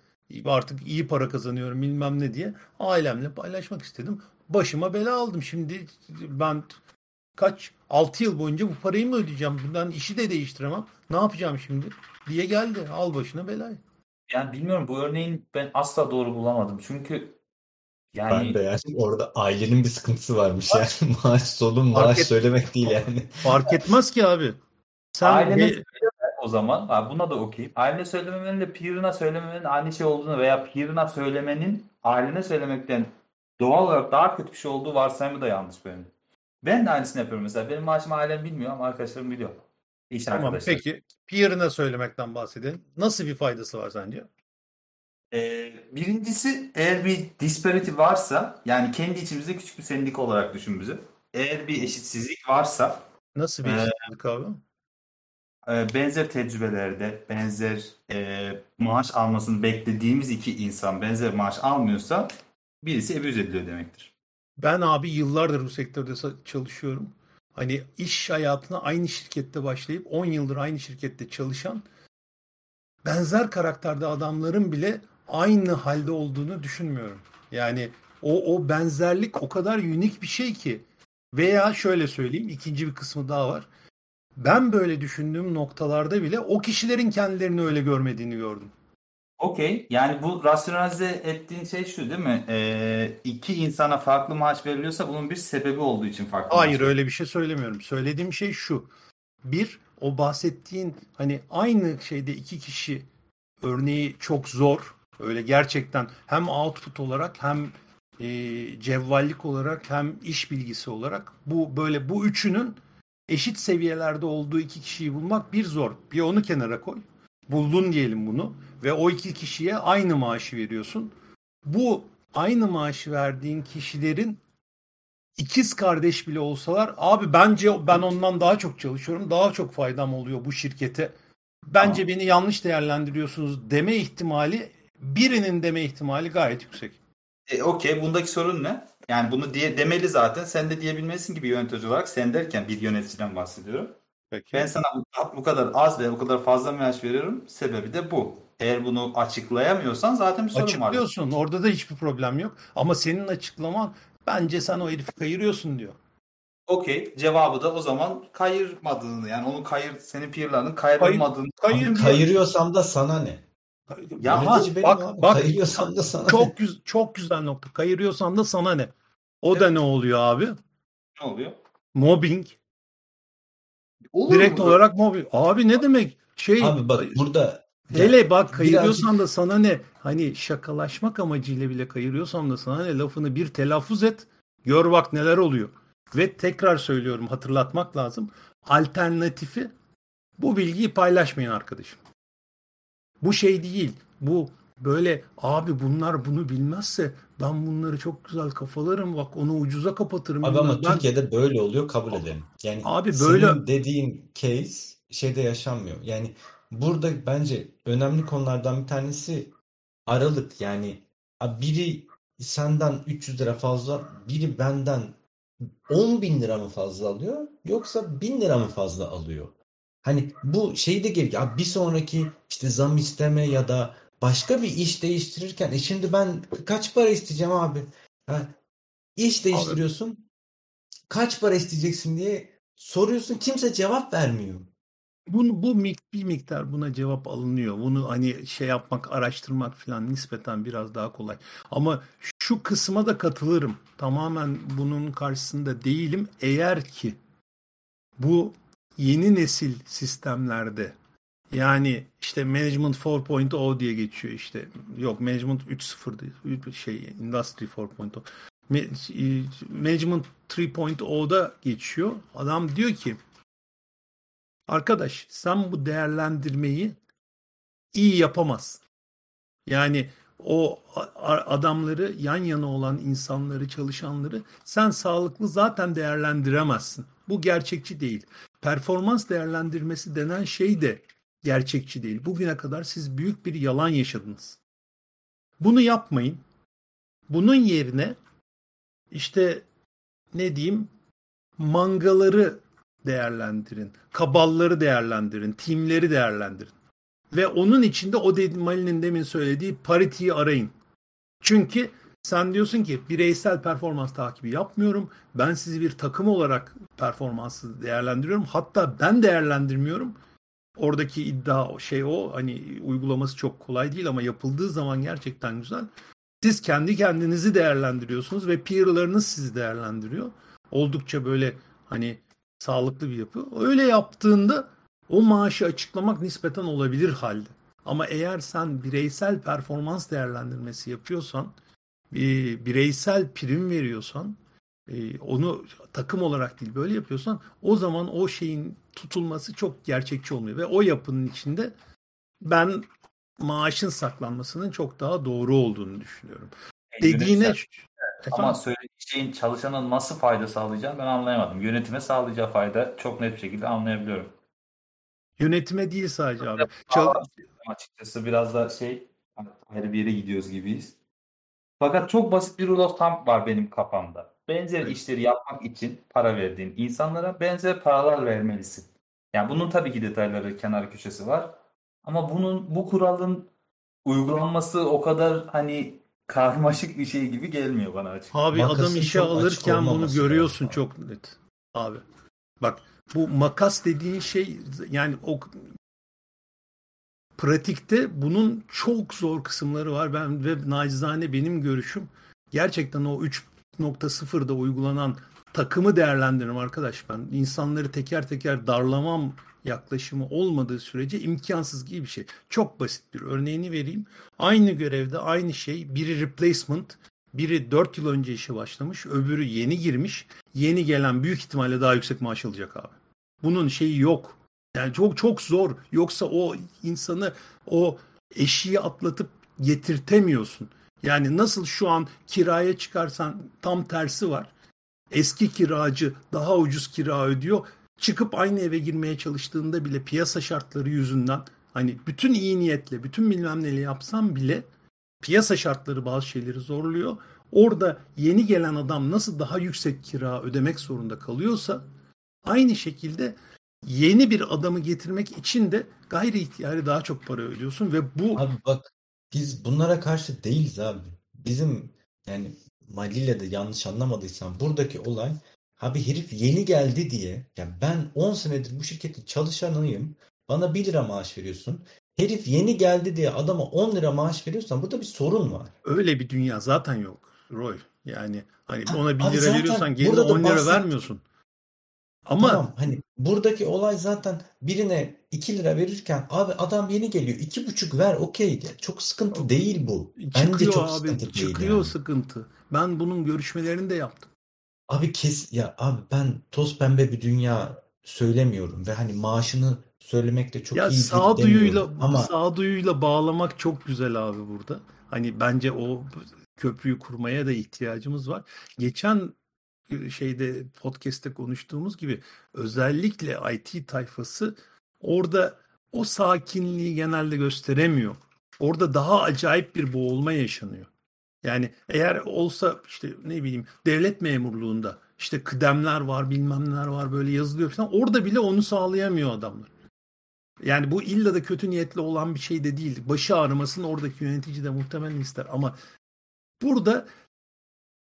Artık iyi para kazanıyorum bilmem ne diye ailemle paylaşmak istedim. Başıma bela aldım. Şimdi ben kaç 6 yıl boyunca bu parayı mı ödeyeceğim? Bundan işi de değiştiremem. Ne yapacağım şimdi? diye geldi. Al başına belayı. Yani bilmiyorum bu örneğin ben asla doğru bulamadım. Çünkü yani Ben de yani orada ailenin bir sıkıntısı varmış yani. Maaş sorun Fark maaş et- söylemek değil yani. Fark etmez ki abi. Sen ailene bir- söyleme o zaman. Ha, buna da okeyim. Ailene söylememenin de peer'ına söylememenin aynı şey olduğunu veya peer'ına söylemenin ailene söylemekten doğal olarak daha kötü bir şey olduğu varsayımı da yanlış benim. Ben de aynısını yapıyorum mesela. Benim maaşımı ailem bilmiyor ama arkadaşlarım biliyor. İş tamam arkadaşlar. peki peer'ına söylemekten bahsedelim. Nasıl bir faydası var sence? Ee, birincisi eğer bir disparity varsa yani kendi içimizde küçük bir sendika olarak düşün bizi. Eğer bir eşitsizlik varsa Nasıl bir Ee, eşitlik abi? e, benzer tecrübelerde benzer e, maaş almasını beklediğimiz iki insan benzer maaş almıyorsa birisi abuse ediliyor demektir. Ben abi yıllardır bu sektörde çalışıyorum. Hani iş hayatına aynı şirkette başlayıp 10 yıldır aynı şirkette çalışan benzer karakterde adamların bile aynı halde olduğunu düşünmüyorum. Yani o o benzerlik o kadar unik bir şey ki veya şöyle söyleyeyim ikinci bir kısmı daha var. Ben böyle düşündüğüm noktalarda bile o kişilerin kendilerini öyle görmediğini gördüm. Okey. Yani bu rasyonalize ettiğin şey şu değil mi? Ee, iki insana farklı maaş veriliyorsa bunun bir sebebi olduğu için farklı Hayır maaş öyle bir şey söylemiyorum. Söylediğim şey şu. Bir, o bahsettiğin hani aynı şeyde iki kişi örneği çok zor. Öyle gerçekten hem output olarak hem e, cevvallik olarak hem iş bilgisi olarak bu böyle bu üçünün eşit seviyelerde olduğu iki kişiyi bulmak bir zor. Bir onu kenara koy. Buldun diyelim bunu ve o iki kişiye aynı maaşı veriyorsun. Bu aynı maaşı verdiğin kişilerin ikiz kardeş bile olsalar abi bence ben ondan daha çok çalışıyorum. Daha çok faydam oluyor bu şirkete. Bence beni yanlış değerlendiriyorsunuz deme ihtimali birinin deme ihtimali gayet yüksek. E, Okey. Bundaki sorun ne? Yani bunu diye demeli zaten. Sen de diyebilmelisin gibi yönetici olarak. Sen derken bir yöneticiden bahsediyorum. Peki. Ben sana bu, kadar az veya bu kadar fazla maaş veriyorum. Sebebi de bu. Eğer bunu açıklayamıyorsan zaten bir sorun var. Açıklıyorsun. Orada da hiçbir problem yok. Ama senin açıklaman bence sen o herifi kayırıyorsun diyor. Okey. Cevabı da o zaman kayırmadığını yani onun kayır senin peer'larının kayırılmadığını Kayır, Abi kayırıyorsam da sana ne? Ya benim bak, abi. bak. Kayırıyorsam da sana çok güzel çok güzel nokta. Kayırıyorsan da sana ne? O da ne oluyor abi? ne oluyor? Mobbing. Olur Direkt mu? olarak mobbing. Abi ne demek? Şey Abi bak burada Hele bak birazcık- kayırıyorsan da sana ne? Hani şakalaşmak amacıyla bile kayırıyorsan da sana ne? Lafını bir telaffuz et. Gör bak neler oluyor. Ve tekrar söylüyorum hatırlatmak lazım. Alternatifi bu bilgiyi paylaşmayın arkadaşım. Bu şey değil. Bu böyle abi bunlar bunu bilmezse ben bunları çok güzel kafalarım bak onu ucuza kapatırım. Abi ama bilmem. Ben- Türkiye'de böyle oluyor kabul edelim. Yani Abi senin böyle- dediğin case şeyde yaşanmıyor. Yani burada bence önemli konulardan bir tanesi aralık. Yani abi biri senden 300 lira fazla, biri benden 10 bin lira mı fazla alıyor yoksa 1000 lira mı fazla alıyor? Hani bu şey de gerekiyor. Abi bir sonraki işte zam isteme ya da başka bir iş değiştirirken e şimdi ben kaç para isteyeceğim abi? Ha, iş değiştiriyorsun. Kaç para isteyeceksin diye soruyorsun. Kimse cevap vermiyor. Bu mik- bir miktar buna cevap alınıyor. Bunu hani şey yapmak, araştırmak falan nispeten biraz daha kolay. Ama şu kısma da katılırım. Tamamen bunun karşısında değilim. Eğer ki bu yeni nesil sistemlerde yani işte Management 4.0 diye geçiyor işte. Yok Management 3.0 değil. Şey Industry 4.0. Me- e, Management 3.0'da geçiyor. Adam diyor ki Arkadaş sen bu değerlendirmeyi iyi yapamazsın. Yani o adamları yan yana olan insanları, çalışanları sen sağlıklı zaten değerlendiremezsin. Bu gerçekçi değil. Performans değerlendirmesi denen şey de gerçekçi değil. Bugüne kadar siz büyük bir yalan yaşadınız. Bunu yapmayın. Bunun yerine işte ne diyeyim mangaları değerlendirin, kabalları değerlendirin, timleri değerlendirin. Ve onun içinde o dedi Mali'nin demin söylediği pariteyi arayın. Çünkü sen diyorsun ki bireysel performans takibi yapmıyorum. Ben sizi bir takım olarak performansı değerlendiriyorum. Hatta ben değerlendirmiyorum. Oradaki iddia şey o hani uygulaması çok kolay değil ama yapıldığı zaman gerçekten güzel. Siz kendi kendinizi değerlendiriyorsunuz ve peerlarınız sizi değerlendiriyor. Oldukça böyle hani sağlıklı bir yapı. Öyle yaptığında o maaşı açıklamak nispeten olabilir halde. Ama eğer sen bireysel performans değerlendirmesi yapıyorsan, bir bireysel prim veriyorsan, e, onu takım olarak değil böyle yapıyorsan o zaman o şeyin tutulması çok gerçekçi olmuyor. Ve o yapının içinde ben maaşın saklanmasının çok daha doğru olduğunu düşünüyorum. Dediğine ama söylediği şeyin çalışana nasıl fayda sağlayacağını ben anlayamadım. Yönetime sağlayacağı fayda çok net bir şekilde anlayabiliyorum. Yönetime değil sadece abi. Çal açıkçası biraz da şey ayrı bir yere gidiyoruz gibiyiz. Fakat çok basit bir rule of thumb var benim kafamda. Benzer evet. işleri yapmak için para verdiğin insanlara benzer paralar vermelisin. Yani bunun tabii ki detayları kenar köşesi var. Ama bunun bu kuralın uygulanması o kadar hani karmaşık bir şey gibi gelmiyor bana açık. Abi Makasın adam işe alırken bunu görüyorsun çok net. Abi. Bak bu makas dediğin şey yani o pratikte bunun çok zor kısımları var. Ben ve nacizane benim görüşüm gerçekten o 3.0'da uygulanan takımı değerlendiririm arkadaş ben. insanları teker teker darlamam yaklaşımı olmadığı sürece imkansız gibi bir şey. Çok basit bir örneğini vereyim. Aynı görevde aynı şey biri replacement, biri 4 yıl önce işe başlamış, öbürü yeni girmiş. Yeni gelen büyük ihtimalle daha yüksek maaş alacak abi. Bunun şeyi yok. Yani çok çok zor. Yoksa o insanı o eşiği atlatıp getirtemiyorsun. Yani nasıl şu an kiraya çıkarsan tam tersi var. Eski kiracı daha ucuz kira ödüyor. Çıkıp aynı eve girmeye çalıştığında bile piyasa şartları yüzünden hani bütün iyi niyetle, bütün bilmem neyle yapsam bile piyasa şartları bazı şeyleri zorluyor. Orada yeni gelen adam nasıl daha yüksek kira ödemek zorunda kalıyorsa aynı şekilde yeni bir adamı getirmek için de gayri ihtiyari daha çok para ödüyorsun ve bu Abi bak biz bunlara karşı değiliz abi. Bizim yani Mali'yle de yanlış anlamadıysam buradaki olay abi herif yeni geldi diye yani ben 10 senedir bu şirketin çalışanıyım. Bana 1 lira maaş veriyorsun. Herif yeni geldi diye adama 10 lira maaş veriyorsan burada bir sorun var. Öyle bir dünya zaten yok Roy. Yani hani ona 1 lira veriyorsan geri 10 lira bahset... vermiyorsun. Ama tamam, hani buradaki olay zaten birine 2 lira verirken abi adam yeni geliyor 2,5 ver okey çok sıkıntı değil bu. Çıkıyor Bence çok abi sıkıntı çıkıyor yani. sıkıntı. Ben bunun görüşmelerini de yaptım. Abi kes ya abi ben toz pembe bir dünya söylemiyorum ve hani maaşını söylemek de çok ya iyi sağduyuyla ama sağduyuyla bağlamak çok güzel abi burada. Hani bence o köprüyü kurmaya da ihtiyacımız var. Geçen şeyde podcast'te konuştuğumuz gibi özellikle IT tayfası orada o sakinliği genelde gösteremiyor. Orada daha acayip bir boğulma yaşanıyor. Yani eğer olsa işte ne bileyim devlet memurluğunda işte kıdemler var bilmem neler var böyle yazılıyor falan orada bile onu sağlayamıyor adamlar. Yani bu illa da kötü niyetli olan bir şey de değil. Başı ağrımasını oradaki yönetici de muhtemelen ister ama burada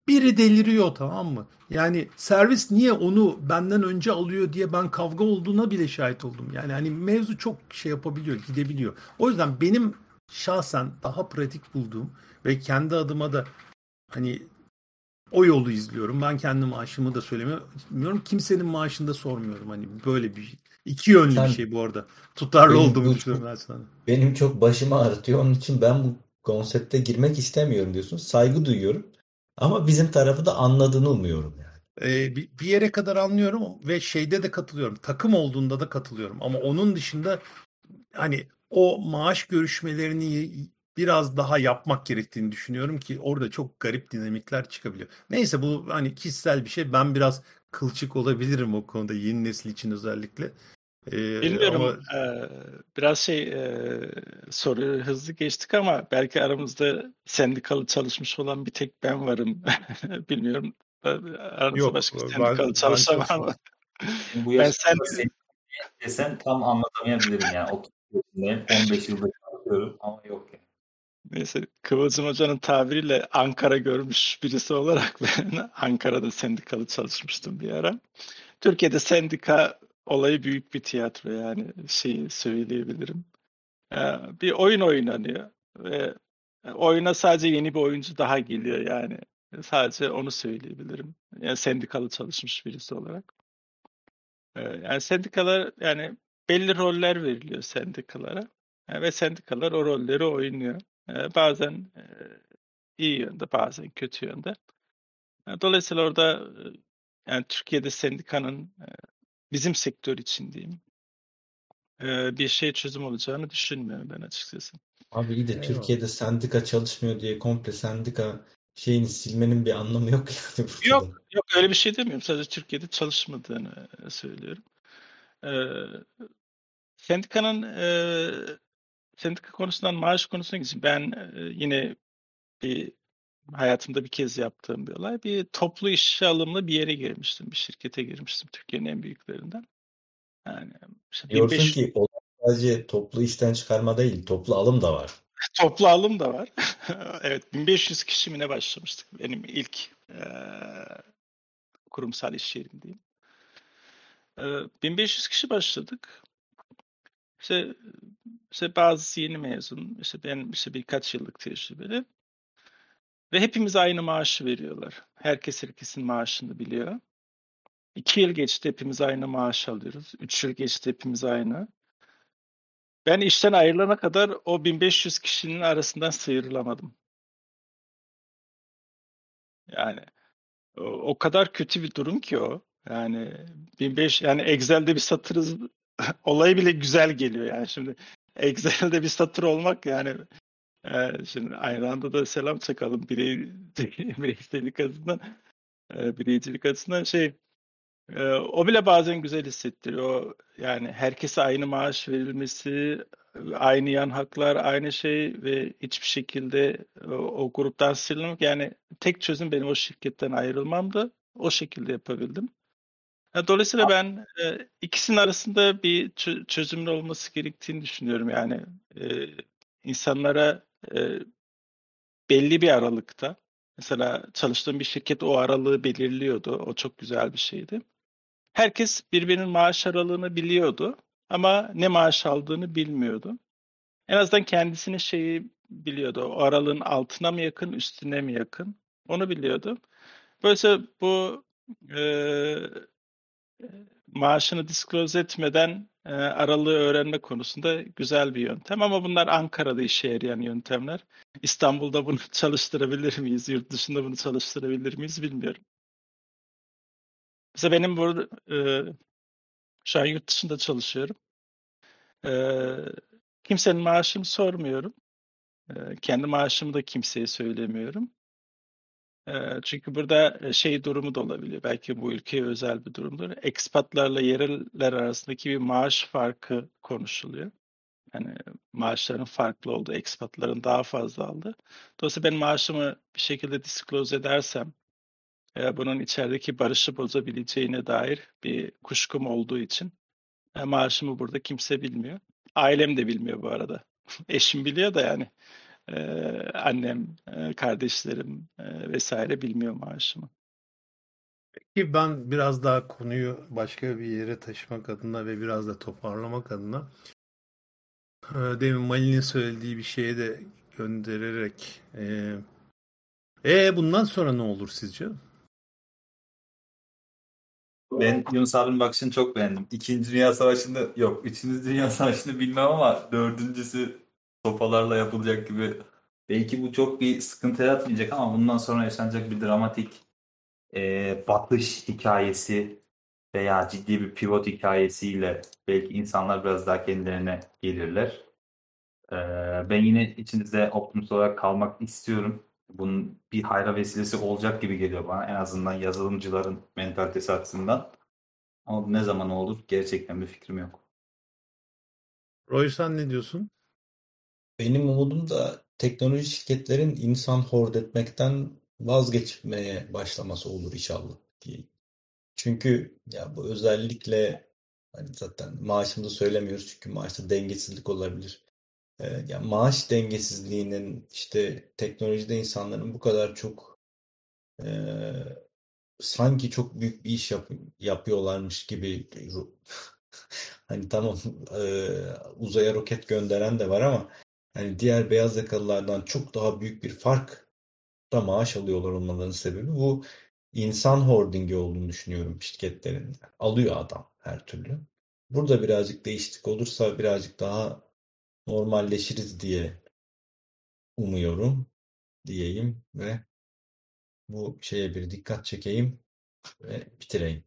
biri deliriyor tamam mı? Yani servis niye onu benden önce alıyor diye ben kavga olduğuna bile şahit oldum. Yani hani mevzu çok şey yapabiliyor, gidebiliyor. O yüzden benim şahsen daha pratik bulduğum ve kendi adıma da hani o yolu izliyorum. Ben kendi maaşımı da söylemiyorum. Kimsenin maaşını da sormuyorum. Hani böyle bir iki yönlü Sen, bir şey bu arada. Tutarlı olduğumu düşünüyorum ben sana. Benim çok başımı ağrıtıyor. Onun için ben bu konsepte girmek istemiyorum diyorsun. Saygı duyuyorum. Ama bizim tarafı da anladığını umuyorum yani. e, bir, bir yere kadar anlıyorum ve şeyde de katılıyorum. Takım olduğunda da katılıyorum. Ama onun dışında hani o maaş görüşmelerini biraz daha yapmak gerektiğini düşünüyorum ki orada çok garip dinamikler çıkabiliyor. Neyse bu hani kişisel bir şey. Ben biraz kılçık olabilirim o konuda yeni nesil için özellikle. Ee, Bilmiyorum. Ama... Biraz şey e, soruyu hızlı geçtik ama belki aramızda sendikalı çalışmış olan bir tek ben varım. Bilmiyorum. Aramızda Yok, başka sendikalı çalışan var mı? Bu ben sen desen tam anlatamayabilirim yani. 30 yaşındayım, 15 yıldır çalışıyorum ama yok yani. Neyse Kıvılcım Hoca'nın tabiriyle Ankara görmüş birisi olarak ben Ankara'da sendikalı çalışmıştım bir ara. Türkiye'de sendika olayı büyük bir tiyatro yani şeyi söyleyebilirim. Bir oyun oynanıyor ve oyuna sadece yeni bir oyuncu daha geliyor yani. Sadece onu söyleyebilirim. Yani sendikalı çalışmış birisi olarak. Yani sendikalar yani belli roller veriliyor sendikalara. Yani ve sendikalar o rolleri oynuyor. Bazen e, iyi yönde, bazen kötü yönde. Dolayısıyla orada yani Türkiye'de sendikanın e, bizim sektör için diyeyim e, bir şey çözüm olacağını düşünmüyorum ben açıkçası. Abi iyi de Eyvallah. Türkiye'de sendika çalışmıyor diye komple sendika şeyini silmenin bir anlamı yok yani burada. Yok, yok öyle bir şey demiyorum. Sadece Türkiye'de çalışmadığını söylüyorum. Ee, sendikanın e, sendika konusundan maaş konusuna gideceğim. Ben e, yine bir hayatımda bir kez yaptığım bir olay. Bir toplu işe alımlı bir yere girmiştim. Bir şirkete girmiştim. Türkiye'nin en büyüklerinden. Yani işte Diyorsun 1500... ki sadece toplu işten çıkarma değil, toplu alım da var. toplu alım da var. evet, 1500 kişi mi ne başlamıştık benim ilk e, kurumsal iş yerim diyeyim. E, 1500 kişi başladık. İşte, işte bazısı yeni mezun, işte ben işte birkaç yıllık tecrübeli. Ve hepimiz aynı maaşı veriyorlar. Herkes herkesin maaşını biliyor. İki yıl geçti hepimiz aynı maaş alıyoruz. Üç yıl geçti hepimiz aynı. Ben işten ayrılana kadar o 1500 kişinin arasından sıyrılamadım. Yani o, kadar kötü bir durum ki o. Yani 1500 yani Excel'de bir satırız olayı bile güzel geliyor yani şimdi Excel'de bir satır olmak yani şimdi aynı anda da selam çakalım birey, bireysellik açısından e, bireycilik açısından şey e, o bile bazen güzel hissettiriyor. Yani herkese aynı maaş verilmesi, aynı yan haklar, aynı şey ve hiçbir şekilde o, o gruptan silinmek. Yani tek çözüm benim o şirketten ayrılmamdı. O şekilde yapabildim. Dolayısıyla ben e, ikisinin arasında bir çözümün olması gerektiğini düşünüyorum. Yani e, insanlara e, belli bir aralıkta, mesela çalıştığım bir şirket o aralığı belirliyordu. O çok güzel bir şeydi. Herkes birbirinin maaş aralığını biliyordu ama ne maaş aldığını bilmiyordu. En azından kendisinin şeyi biliyordu. O aralığın altına mı yakın, üstüne mi yakın? Onu biliyordu. Böylece bu e, maaşını disclose etmeden e, aralığı öğrenme konusunda güzel bir yöntem. Ama bunlar Ankara'da işe yarayan yöntemler. İstanbul'da bunu çalıştırabilir miyiz? Yurt dışında bunu çalıştırabilir miyiz bilmiyorum. Mesela benim burada e, şu an yurt dışında çalışıyorum. E, kimsenin maaşını sormuyorum. E, kendi maaşımı da kimseye söylemiyorum. Çünkü burada şey durumu da olabiliyor. Belki bu ülkeye özel bir durumdur. Ekspatlarla yereller arasındaki bir maaş farkı konuşuluyor. Yani maaşların farklı olduğu, ekspatların daha fazla aldı. Dolayısıyla ben maaşımı bir şekilde disclose edersem bunun içerideki barışı bozabileceğine dair bir kuşkum olduğu için maaşımı burada kimse bilmiyor. Ailem de bilmiyor bu arada. Eşim biliyor da yani ee, annem, e, kardeşlerim e, vesaire bilmiyor maaşımı. Peki ben biraz daha konuyu başka bir yere taşımak adına ve biraz da toparlamak adına e, demin Mali'nin söylediği bir şeye de göndererek e, e bundan sonra ne olur sizce? Ben Yunus abinin bakışını çok beğendim. İkinci Dünya Savaşı'nda yok. Üçüncü Dünya Savaşı'nı bilmem ama dördüncüsü sopalarla yapılacak gibi. Belki bu çok bir sıkıntı yaratmayacak ama bundan sonra yaşanacak bir dramatik e, batış hikayesi veya ciddi bir pivot hikayesiyle belki insanlar biraz daha kendilerine gelirler. Ee, ben yine içinizde optimist olarak kalmak istiyorum. Bunun bir hayra vesilesi olacak gibi geliyor bana. En azından yazılımcıların mentalitesi açısından. Ama ne zaman olur gerçekten bir fikrim yok. Roy sen ne diyorsun? Benim umudum da teknoloji şirketlerin insan hord etmekten vazgeçmeye başlaması olur inşallah diye. Çünkü ya bu özellikle hani zaten maaşımızı söylemiyoruz çünkü maaşta dengesizlik olabilir. Ee, ya maaş dengesizliğinin işte teknolojide insanların bu kadar çok e, sanki çok büyük bir iş yap yapıyorlarmış gibi hani tamam e, uzaya roket gönderen de var ama hani diğer beyaz yakalılardan çok daha büyük bir fark da maaş alıyorlar olmalarının sebebi bu insan hoardingi olduğunu düşünüyorum şirketlerin. Alıyor adam her türlü. Burada birazcık değişiklik olursa birazcık daha normalleşiriz diye umuyorum diyeyim ve bu şeye bir dikkat çekeyim ve bitireyim.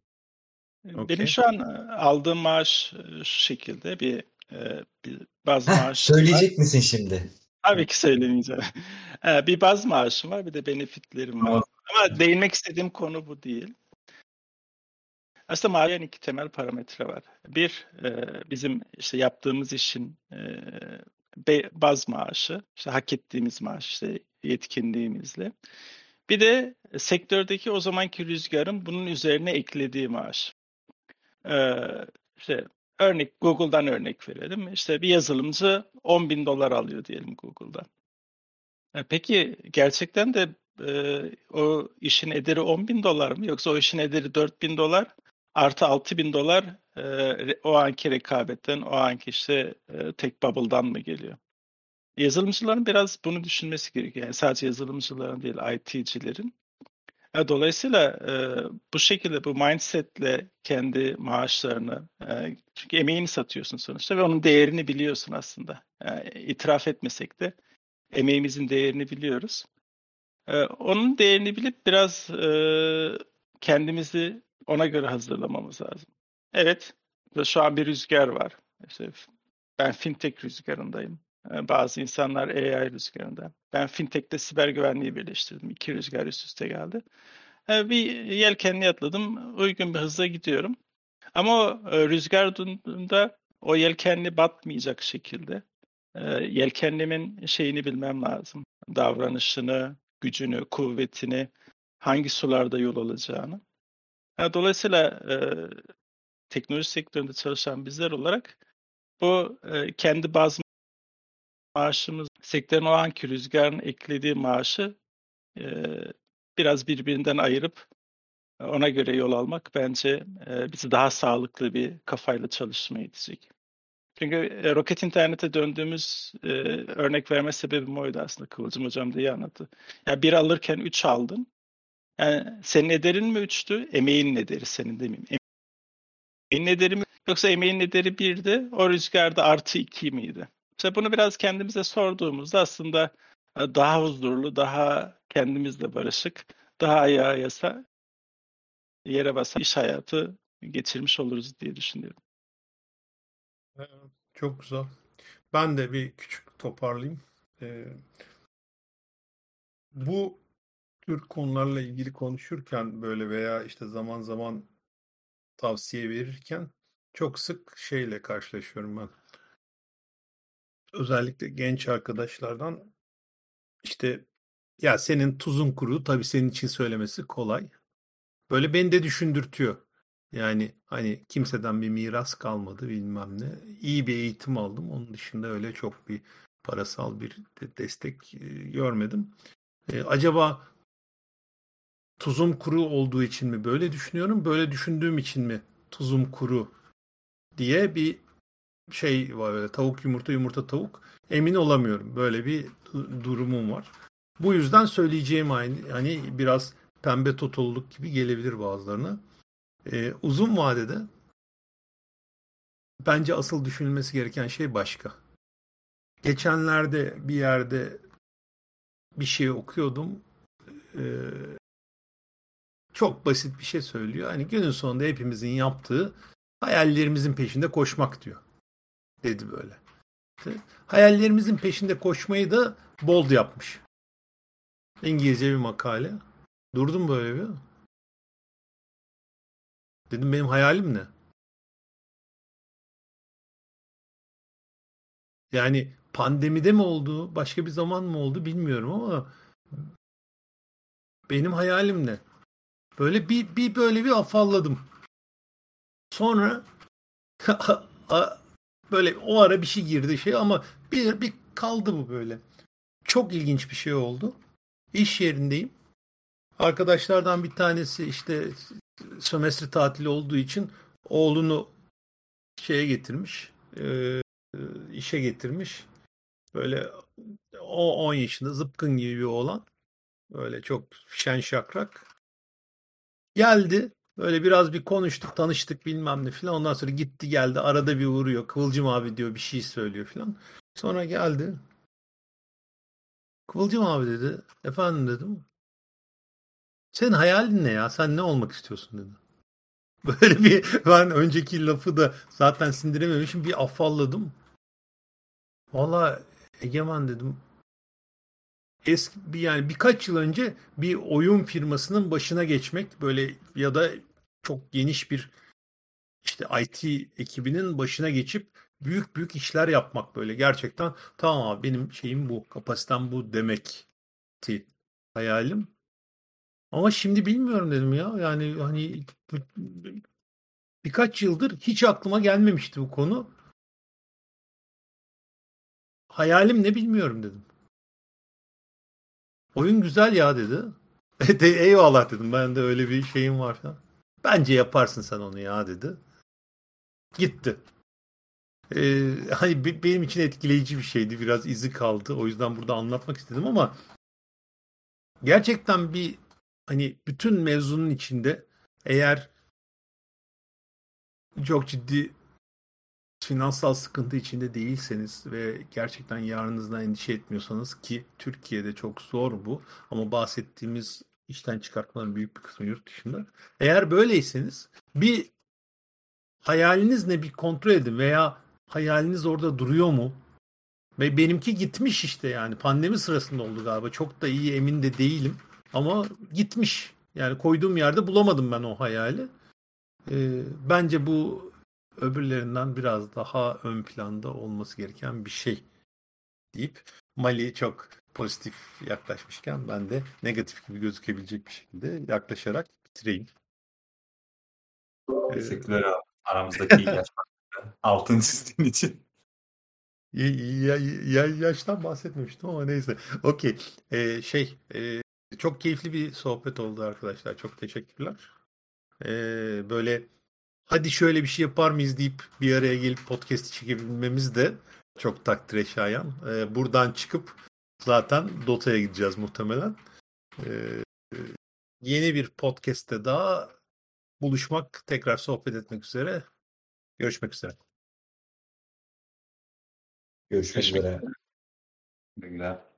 Benim Okey. şu an e, aldığım maaş e, şu şekilde bir, e, bir baz var. Söyleyecek misin şimdi? Tabii ki söylemeyeceğim. E, Bir baz maaşım var, bir de benefitlerim var. Ama- değinmek istediğim konu bu değil. Aslında maaşın iki temel parametre var. Bir, e, bizim işte yaptığımız işin e, baz maaşı, işte hak ettiğimiz maaş, işte yetkinliğimizle. Bir de sektördeki o zamanki rüzgarın bunun üzerine eklediği maaş. Ee, işte örnek Google'dan örnek verelim. İşte bir yazılımcı 10 bin dolar alıyor diyelim Google'dan. E, Peki gerçekten de e, o işin ederi 10 bin dolar mı? Yoksa o işin ederi 4 bin dolar artı 6 bin dolar e, o anki rekabetten, o anki işte e, tek bubble'dan mı geliyor? Yazılımcıların biraz bunu düşünmesi gerekiyor. Yani sadece yazılımcıların değil, IT'cilerin. E, Dolayısıyla e, bu şekilde bu mindsetle kendi maaşlarını e, çünkü emeğini satıyorsun sonuçta ve onun değerini biliyorsun aslında. E, itiraf etmesek de emeğimizin değerini biliyoruz. E, onun değerini bilip biraz e, kendimizi ona göre hazırlamamız lazım. Evet, şu an bir rüzgar var. İşte ben fintech rüzgarındayım. Bazı insanlar AI rüzgarında. Ben fintech'te siber güvenliği birleştirdim. İki rüzgar üst üste geldi. Bir yelkenli atladım. Uygun bir hızla gidiyorum. Ama o rüzgar durduğunda o yelkenli batmayacak şekilde yelkenlimin şeyini bilmem lazım. Davranışını, gücünü, kuvvetini, hangi sularda yol alacağını. Dolayısıyla teknoloji sektöründe çalışan bizler olarak bu kendi baz maaşımız, sektörün o anki rüzgarın eklediği maaşı e, biraz birbirinden ayırıp e, ona göre yol almak bence e, bizi daha sağlıklı bir kafayla çalışmaya itecek. Çünkü e, roket internete döndüğümüz e, örnek verme sebebim oydu aslında Kıvılcım Hocam da iyi anlattı. Ya bir alırken üç aldın. Yani senin ederin mi üçtü, emeğin ederi senin demeyeyim. Emeğin ederi mi yoksa emeğin ederi birdi, o rüzgarda artı iki miydi? İşte bunu biraz kendimize sorduğumuzda aslında e, daha huzurlu, daha kendimizle barışık, daha ayağa yasa, yere basan iş hayatı geçirmiş oluruz diye düşünüyorum. Ee, Çok güzel. Ben de bir küçük toparlayayım. Ee, bu tür konularla ilgili konuşurken böyle veya işte zaman zaman tavsiye verirken çok sık şeyle karşılaşıyorum ben. Özellikle genç arkadaşlardan işte ya senin tuzun kuru tabii senin için söylemesi kolay. Böyle beni de düşündürtüyor. Yani hani kimseden bir miras kalmadı bilmem ne. İyi bir eğitim aldım. Onun dışında öyle çok bir parasal bir de- destek görmedim. E, acaba tuzum kuru olduğu için mi böyle düşünüyorum? Böyle düşündüğüm için mi tuzum kuru diye bir şey var tavuk yumurta yumurta tavuk emin olamıyorum. Böyle bir du- durumum var. Bu yüzden söyleyeceğim aynı hani biraz pembe totoluluk gibi gelebilir bazılarına. Ee, uzun vadede bence asıl düşünülmesi gereken şey başka. Geçenlerde bir yerde bir şey okuyordum. Ee, çok basit bir şey söylüyor. Hani günün sonunda hepimizin yaptığı hayallerimizin peşinde koşmak diyor. Dedi böyle. Hayallerimizin peşinde koşmayı da bold yapmış. İngilizce bir makale. Durdum böyle bir. Dedim benim hayalim ne? Yani pandemide mi oldu, başka bir zaman mı oldu bilmiyorum ama benim hayalim ne? Böyle bir, bir böyle bir afalladım. Sonra böyle o ara bir şey girdi şey ama bir, bir kaldı bu böyle. Çok ilginç bir şey oldu. İş yerindeyim. Arkadaşlardan bir tanesi işte sömestr tatili olduğu için oğlunu şeye getirmiş. E, işe getirmiş. Böyle o 10 yaşında zıpkın gibi bir oğlan. Böyle çok şen şakrak. Geldi. Böyle biraz bir konuştuk, tanıştık bilmem ne filan. Ondan sonra gitti geldi. Arada bir uğruyor. Kıvılcım abi diyor bir şey söylüyor filan. Sonra geldi. Kıvılcım abi dedi. Efendim dedim. Senin hayalin ne ya? Sen ne olmak istiyorsun dedi. Böyle bir ben önceki lafı da zaten sindirememişim. Bir afalladım. Valla Egemen dedim. Eski bir yani birkaç yıl önce bir oyun firmasının başına geçmek böyle ya da çok geniş bir işte IT ekibinin başına geçip büyük büyük işler yapmak böyle gerçekten tamam abi benim şeyim bu kapasitem bu demekti hayalim. Ama şimdi bilmiyorum dedim ya yani hani birkaç yıldır hiç aklıma gelmemişti bu konu. Hayalim ne bilmiyorum dedim. Oyun güzel ya dedi. de, eyvallah dedim. Ben de öyle bir şeyim var falan. Bence yaparsın sen onu ya dedi. Gitti. Ee, hani benim için etkileyici bir şeydi. Biraz izi kaldı. O yüzden burada anlatmak istedim ama gerçekten bir hani bütün mevzunun içinde eğer çok ciddi finansal sıkıntı içinde değilseniz ve gerçekten yarınızdan endişe etmiyorsanız ki Türkiye'de çok zor bu ama bahsettiğimiz işten çıkartmaların büyük bir kısmı yurt dışında. Eğer böyleyseniz bir hayaliniz ne bir kontrol edin veya hayaliniz orada duruyor mu? Ve benimki gitmiş işte yani pandemi sırasında oldu galiba. Çok da iyi emin de değilim ama gitmiş. Yani koyduğum yerde bulamadım ben o hayali. Ee, bence bu öbürlerinden biraz daha ön planda olması gereken bir şey deyip Mali çok pozitif yaklaşmışken ben de negatif gibi gözükebilecek bir şekilde yaklaşarak bitireyim. Ee, Teşekkürler abi. Aramızdaki yaş altın çizdiğin için. Ya, ya, ya, yaştan bahsetmemiştim ama neyse. Okey. Ee, şey e, çok keyifli bir sohbet oldu arkadaşlar. Çok teşekkürler. Ee, böyle hadi şöyle bir şey yapar mıyız deyip bir araya gelip podcast çekebilmemiz de çok takdire şayan. Ee, buradan çıkıp zaten Dota'ya gideceğiz muhtemelen. Ee, yeni bir podcast'te daha buluşmak, tekrar sohbet etmek üzere. Görüşmek üzere. Görüşmek üzere. Güzel.